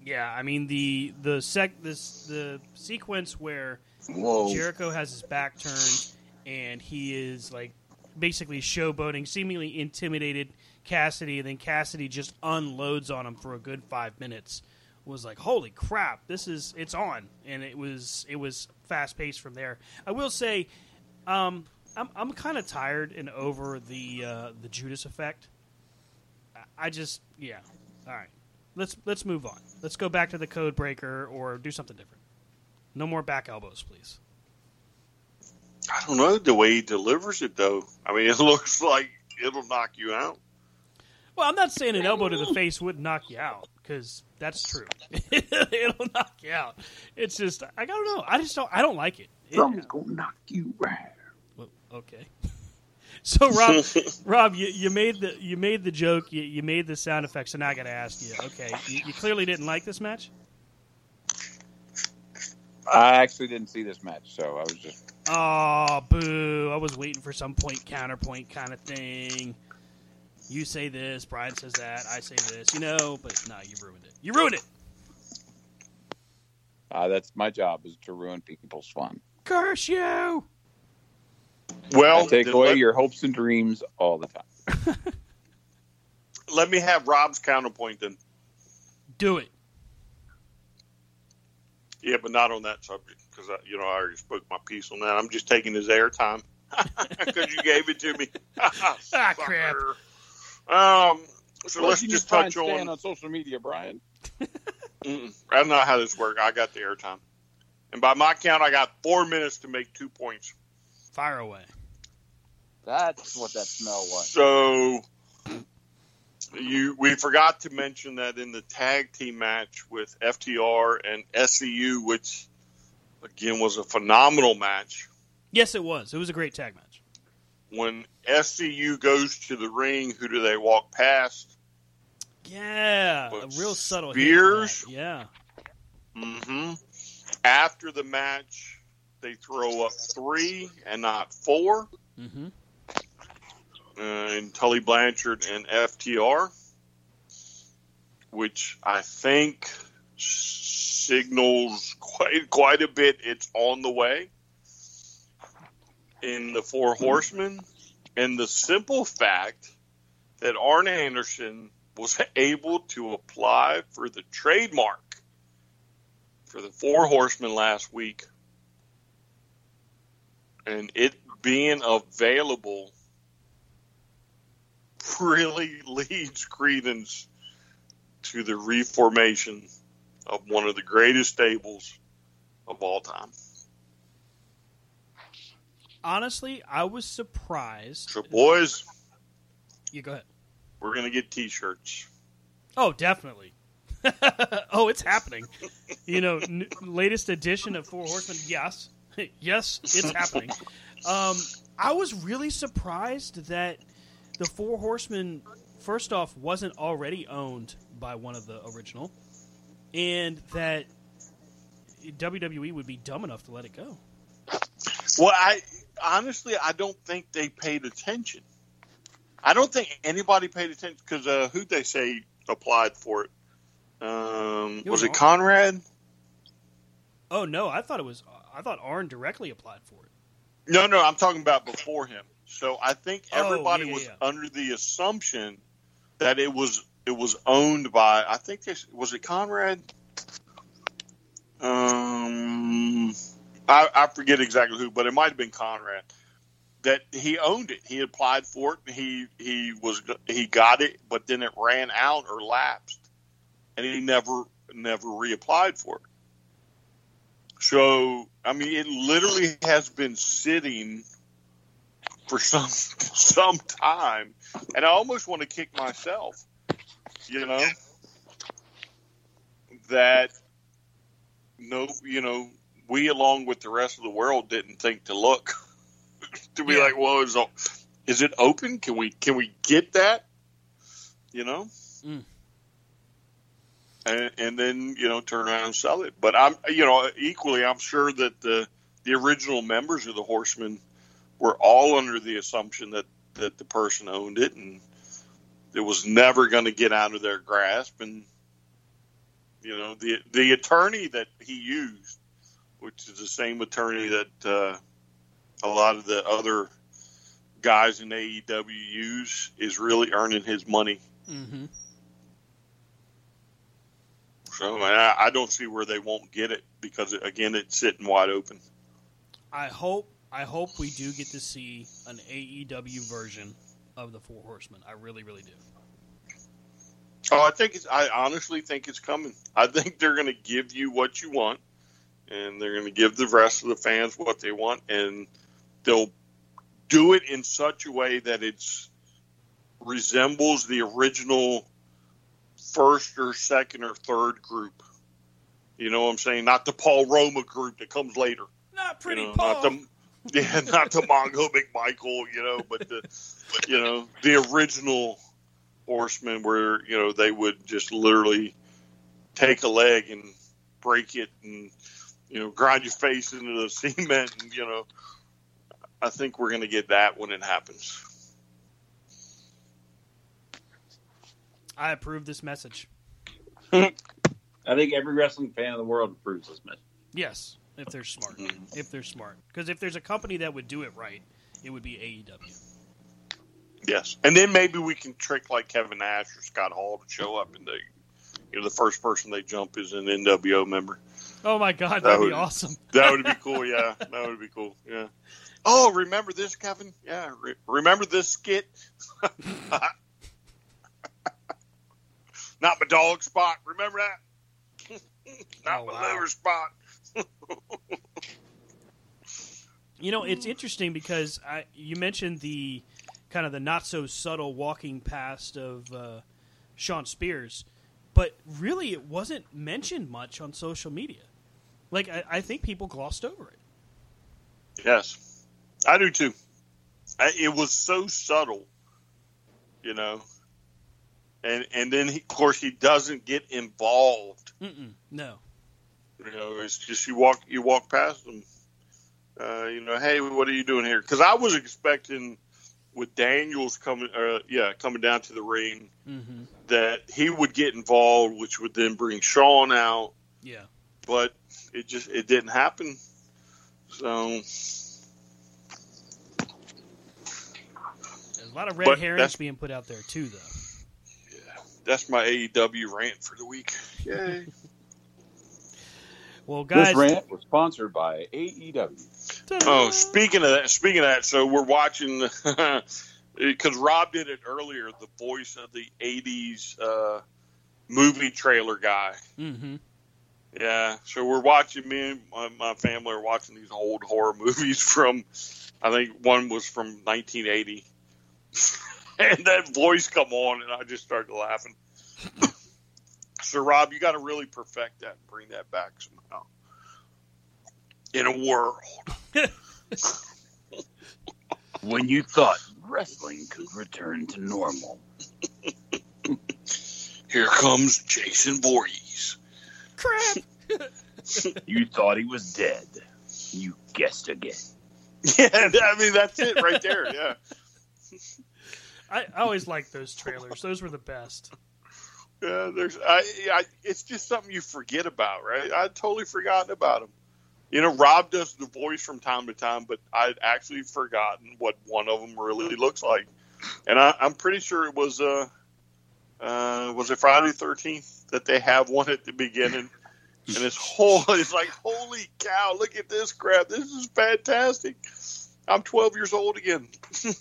Yeah, I mean the the sec this the sequence where Whoa. Jericho has his back turned and he is like basically showboating, seemingly intimidated Cassidy, and then Cassidy just unloads on him for a good five minutes. Was like, holy crap, this is it's on, and it was it was fast paced from there. I will say, um, I'm I'm kind of tired and over the uh, the Judas effect. I- just yeah, all right. Let's let's move on. Let's go back to the code breaker or do something different. No more back elbows, please. I don't know the way he delivers it though. I mean, it looks like it'll knock you out. Well, I'm not saying an elbow to the face would knock you out because that's true. It'll knock you out. It's just I don't know. I just don't. I don't like it. It- Someone's gonna knock you right. well, okay. So Rob, Rob, you, you made the you made the joke. You, you made the sound effects. So now I got to ask you. Okay, you, you clearly didn't like this match. I actually didn't see this match, so I was just Oh, boo! I was waiting for some point counterpoint kind of thing. You say this, Brian says that, I say this, you know, but no, you ruined it. You ruined it. uh, that's my job is to ruin people's fun. Curse you! Well, I take away let, your hopes and dreams all the time. let me have Rob's counterpoint then. Do it. Yeah, but not on that subject because you know I already spoke my piece on that. I'm just taking his airtime because you gave it to me. Ah, crap. Sucker. Um, so Well, let's just touch on. on social media, Brian. Mm-mm. That's not know how this works. I got the airtime, and by my count, I got four minutes to make two points. Fire away. That's what that smell was. So you we forgot to mention that in the tag team match with FTR and SCU, which again was a phenomenal match. Yes, it was. It was a great tag match. When SCU goes to the ring, who do they walk past? Yeah, a real subtle Spears? hit. to that. Yeah. hmm After the match, they throw up three and not four. Mm-hmm. uh, and Tully Blanchard and FTR, which I think signals quite quite a bit. It's on the way in the Four Horsemen, and the simple fact that Arn Anderson was able to apply for the trademark for the Four Horsemen last week, and it being available really leads credence to the reformation of one of the greatest stables of all time. Honestly, I was surprised. So, boys, You go ahead. we're gonna get T-shirts. Oh, definitely. oh, it's happening. You know, n- latest edition of Four Horsemen. Yes, yes, it's happening. Um, I was really surprised that the Four Horsemen, first off, wasn't already owned by one of the original, and that WWE would be dumb enough to let it go. Well, I honestly, I don't think they paid attention. I don't think anybody paid attention because uh, who they say applied for it? Um, was it Conrad? Oh no, I thought it was. I thought Arn directly applied for it. No, no, I'm talking about before him. So I think Oh, everybody yeah, was yeah. under the assumption that it was it was owned by. I think this was it Conrad. Um, I, I forget exactly who, but it might have been Conrad. That he owned it. He applied for it. He he was he got it, but then it ran out or lapsed, and he never never reapplied for it. So I mean, it literally has been sitting for some some time, and I almost want to kick myself. You know that no, you know, we along with the rest of the world didn't think to look to be Yeah. like, well, is is it open? Can we can we get that? You know. Mm. And, and then you know turn around and sell it. But I'm you know equally I'm sure that the the original members of the Horsemen were all under the assumption that that the person owned it and it was never going to get out of their grasp and you know the the attorney that he used which is the same attorney that uh, a lot of the other guys in AEW use is really earning his money Mm-hmm. so I, I don't see where they won't get it because again it's sitting wide open I hope I hope we do get to see an AEW version of the Four Horsemen. I really, really do. Oh, I think it's. I honestly think it's coming. I think they're going to give you what you want, and they're going to give the rest of the fans what they want, and they'll do it in such a way that it's resembles the original first or second or third group. You know what I'm saying? Not the Paul Roma group that comes later. Not pretty you know, Paul. Not the, yeah, not the Mongo McMichael, you know, but the, you know, the original horsemen where, you know, they would just literally take a leg and break it and, you know, grind your face into the cement and, you know, I think we're going to get that when it happens. I approve this message. I think every wrestling fan in the world approves this message. Yes, if they're smart. Mm-hmm. If they're smart. Because if there's a company that would do it right, it would be AEW. Yes. And then maybe we can trick like Kevin Nash or Scott Hall to show up and they, you know, the first person they jump is an NWO member. Oh my god, That that'd be awesome. That would be cool. Yeah, that would be cool. Yeah. Oh, remember this, Kevin? Yeah. Re- remember this skit? Not my dog spot. Remember that? Not Oh, my wow. liver spot. You know, it's interesting because I, you mentioned the kind of the not so subtle walking past of uh, Shawn Spears, but really it wasn't mentioned much on social media. Like I, I think people glossed over it. Yes, I do too. I, it was so subtle, you know. And and then he, of course he doesn't get involved. Mm-mm, no. You know, it's just you walk you walk past them. Uh, you know, hey, what are you doing here? Because I was expecting with Daniels coming, uh, yeah, coming down to the ring, Mm-hmm. that he would get involved, which would then bring Shawn out. Yeah. But it just it didn't happen. So There's a lot of red herrings being put out there too, though. Yeah, that's my AEW rant for the week. Yay! Well, guys, This rant was sponsored by AEW. Oh, speaking of that, speaking of that, so we're watching because Rob did it earlier. The voice of the '80s uh, movie trailer guy. Mm-hmm. Yeah, so we're watching. Me and my, my family are watching these old horror movies from I think one was from 1980, and that voice come on, and I just started laughing. so, Rob, you got to really perfect that and bring that back somehow. In a world when you thought wrestling could return to normal. Here comes Jason Voorhees. Crap. you thought he was dead. You guessed again. Yeah, I mean that's it right there. Yeah. I, I always liked those trailers. Those were the best. Yeah, there's I, I it's just something you forget about, right? I'd totally forgotten about him. You know, Rob does the voice from time to time, but I'd actually forgotten what one of them really looks like. And I, I'm pretty sure it was uh, uh was it Friday Thirteenth that they have one at the beginning, and it's whole it's like holy cow! Look at this crap! This is fantastic. I'm 12 years old again.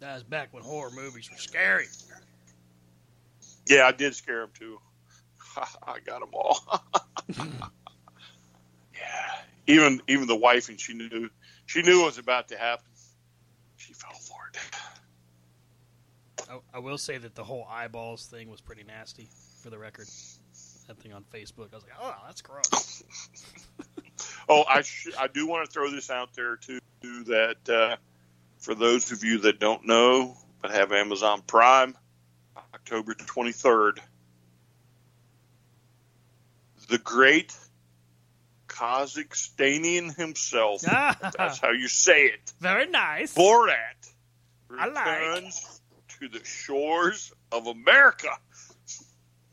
That was back when horror movies were scary. yeah, I did scare him too. I got them all. yeah, even even the wife, and she knew she knew it was about to happen. She fell for it. I, I will say that the whole eyeballs thing was pretty nasty. For the record, that thing on Facebook, I was like, "Oh, that's gross." Oh, I sh- I do want to throw this out there too. That uh, for those of you that don't know but have Amazon Prime, October twenty third, the great Kazakhstanian himself. that's how you say it. Very nice. Borat I like. returns to the shores of America.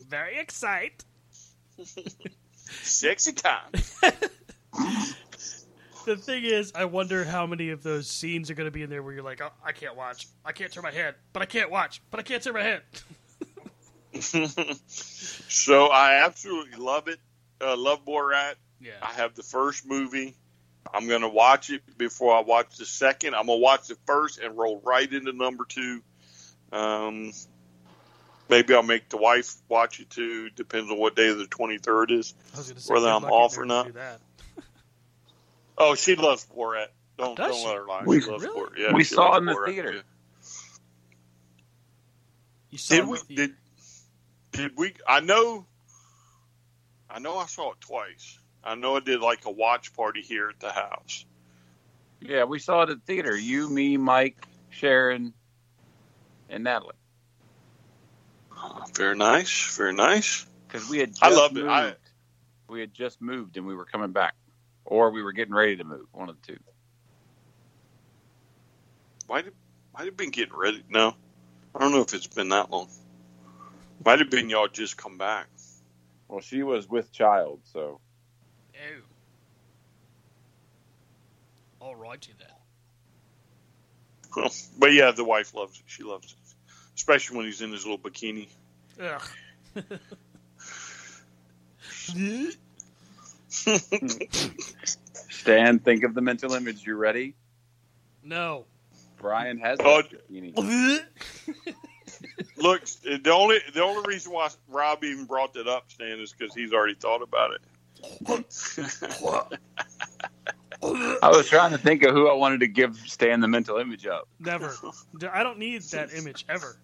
Very excited. Sexy time. The thing is, I wonder how many of those scenes are going to be in there where you're like, oh, I can't watch, I can't turn my head, but I can't watch, but I can't turn my head. so I absolutely love it. Uh, love Borat. Yeah. I have the first movie. I'm going to watch it before I watch the second. I'm going to watch the first and roll right into number two. Um, maybe I'll make the wife watch it too. Depends on what day the 23rd is, I was gonna say, whether I'm off or not. to do that. Oh, she loves Borat. Don't Does don't she? let her lie. We- she loves really? Borat. Yeah, we she saw it in the Borat, theater. yeah. You saw Did it we? the- Did did we? I know. I know. I saw it twice. I know I did like a watch party here at the house. Yeah, we saw it at the theater. You, me, Mike, Sharon, and Natalie. Very nice. Very nice. Because we had just I loved it. I- We had just moved and we were coming back. Or we were getting ready to move. One of the two. Might have might have been getting ready. No, I don't know if it's been that long. Might have been y'all just come back. Well, she was with child, so. Oh. All righty then. Well, but yeah, the wife loves it. She loves it, especially when he's in his little bikini. Ugh. Stan, think of the mental image. You ready? No. Brian has Oh, that bikini. Look, the only the only reason why Rob even brought that up, Stan, is because he's already thought about it. I was trying to think of who I wanted to give Stan the mental image of. Never. D- I don't need that image ever.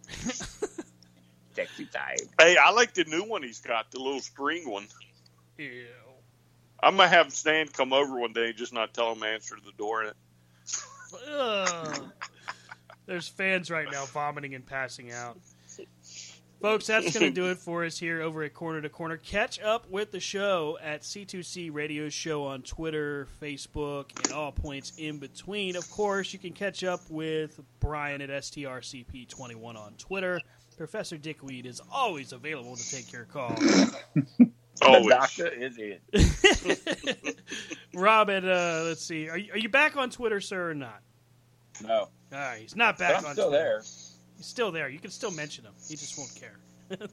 Sexy time. Hey, I like the new one he's got, the little string one. Ew. I'm gonna have Stan come over one day, and just not tell him to answer the door. Ugh. There's fans right now vomiting and passing out. Folks, that's going to do it for us here over at Corner to Corner. Catch up with the show at C2C Radio Show on Twitter, Facebook, and all points in between. Of course, you can catch up with Brian at STRCP21 on Twitter. Professor Dickweed is always available to take your call. Always. The doctor is in. Rob at, uh, let's see, are you, are you back on Twitter, sir, or not? No. All right, he's not But back I'm on still Twitter. there. He's still there. You can still mention him. He just won't care.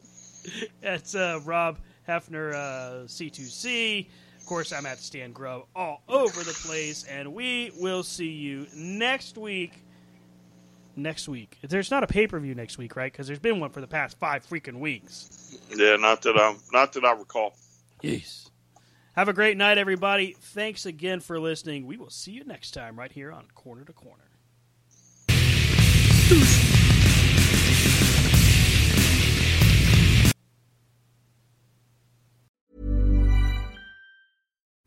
That's uh, Rob Hefner, uh, C2C. Of course, I'm at Stan Grub all over the place, and we will see you next week. Next week. There's not a pay per view next week, right? Because there's been one for the past five freaking weeks. Yeah, not that I'm not that I recall. Yes. Have a great night, everybody. Thanks again for listening. We will see you next time right here on Corner to Corner.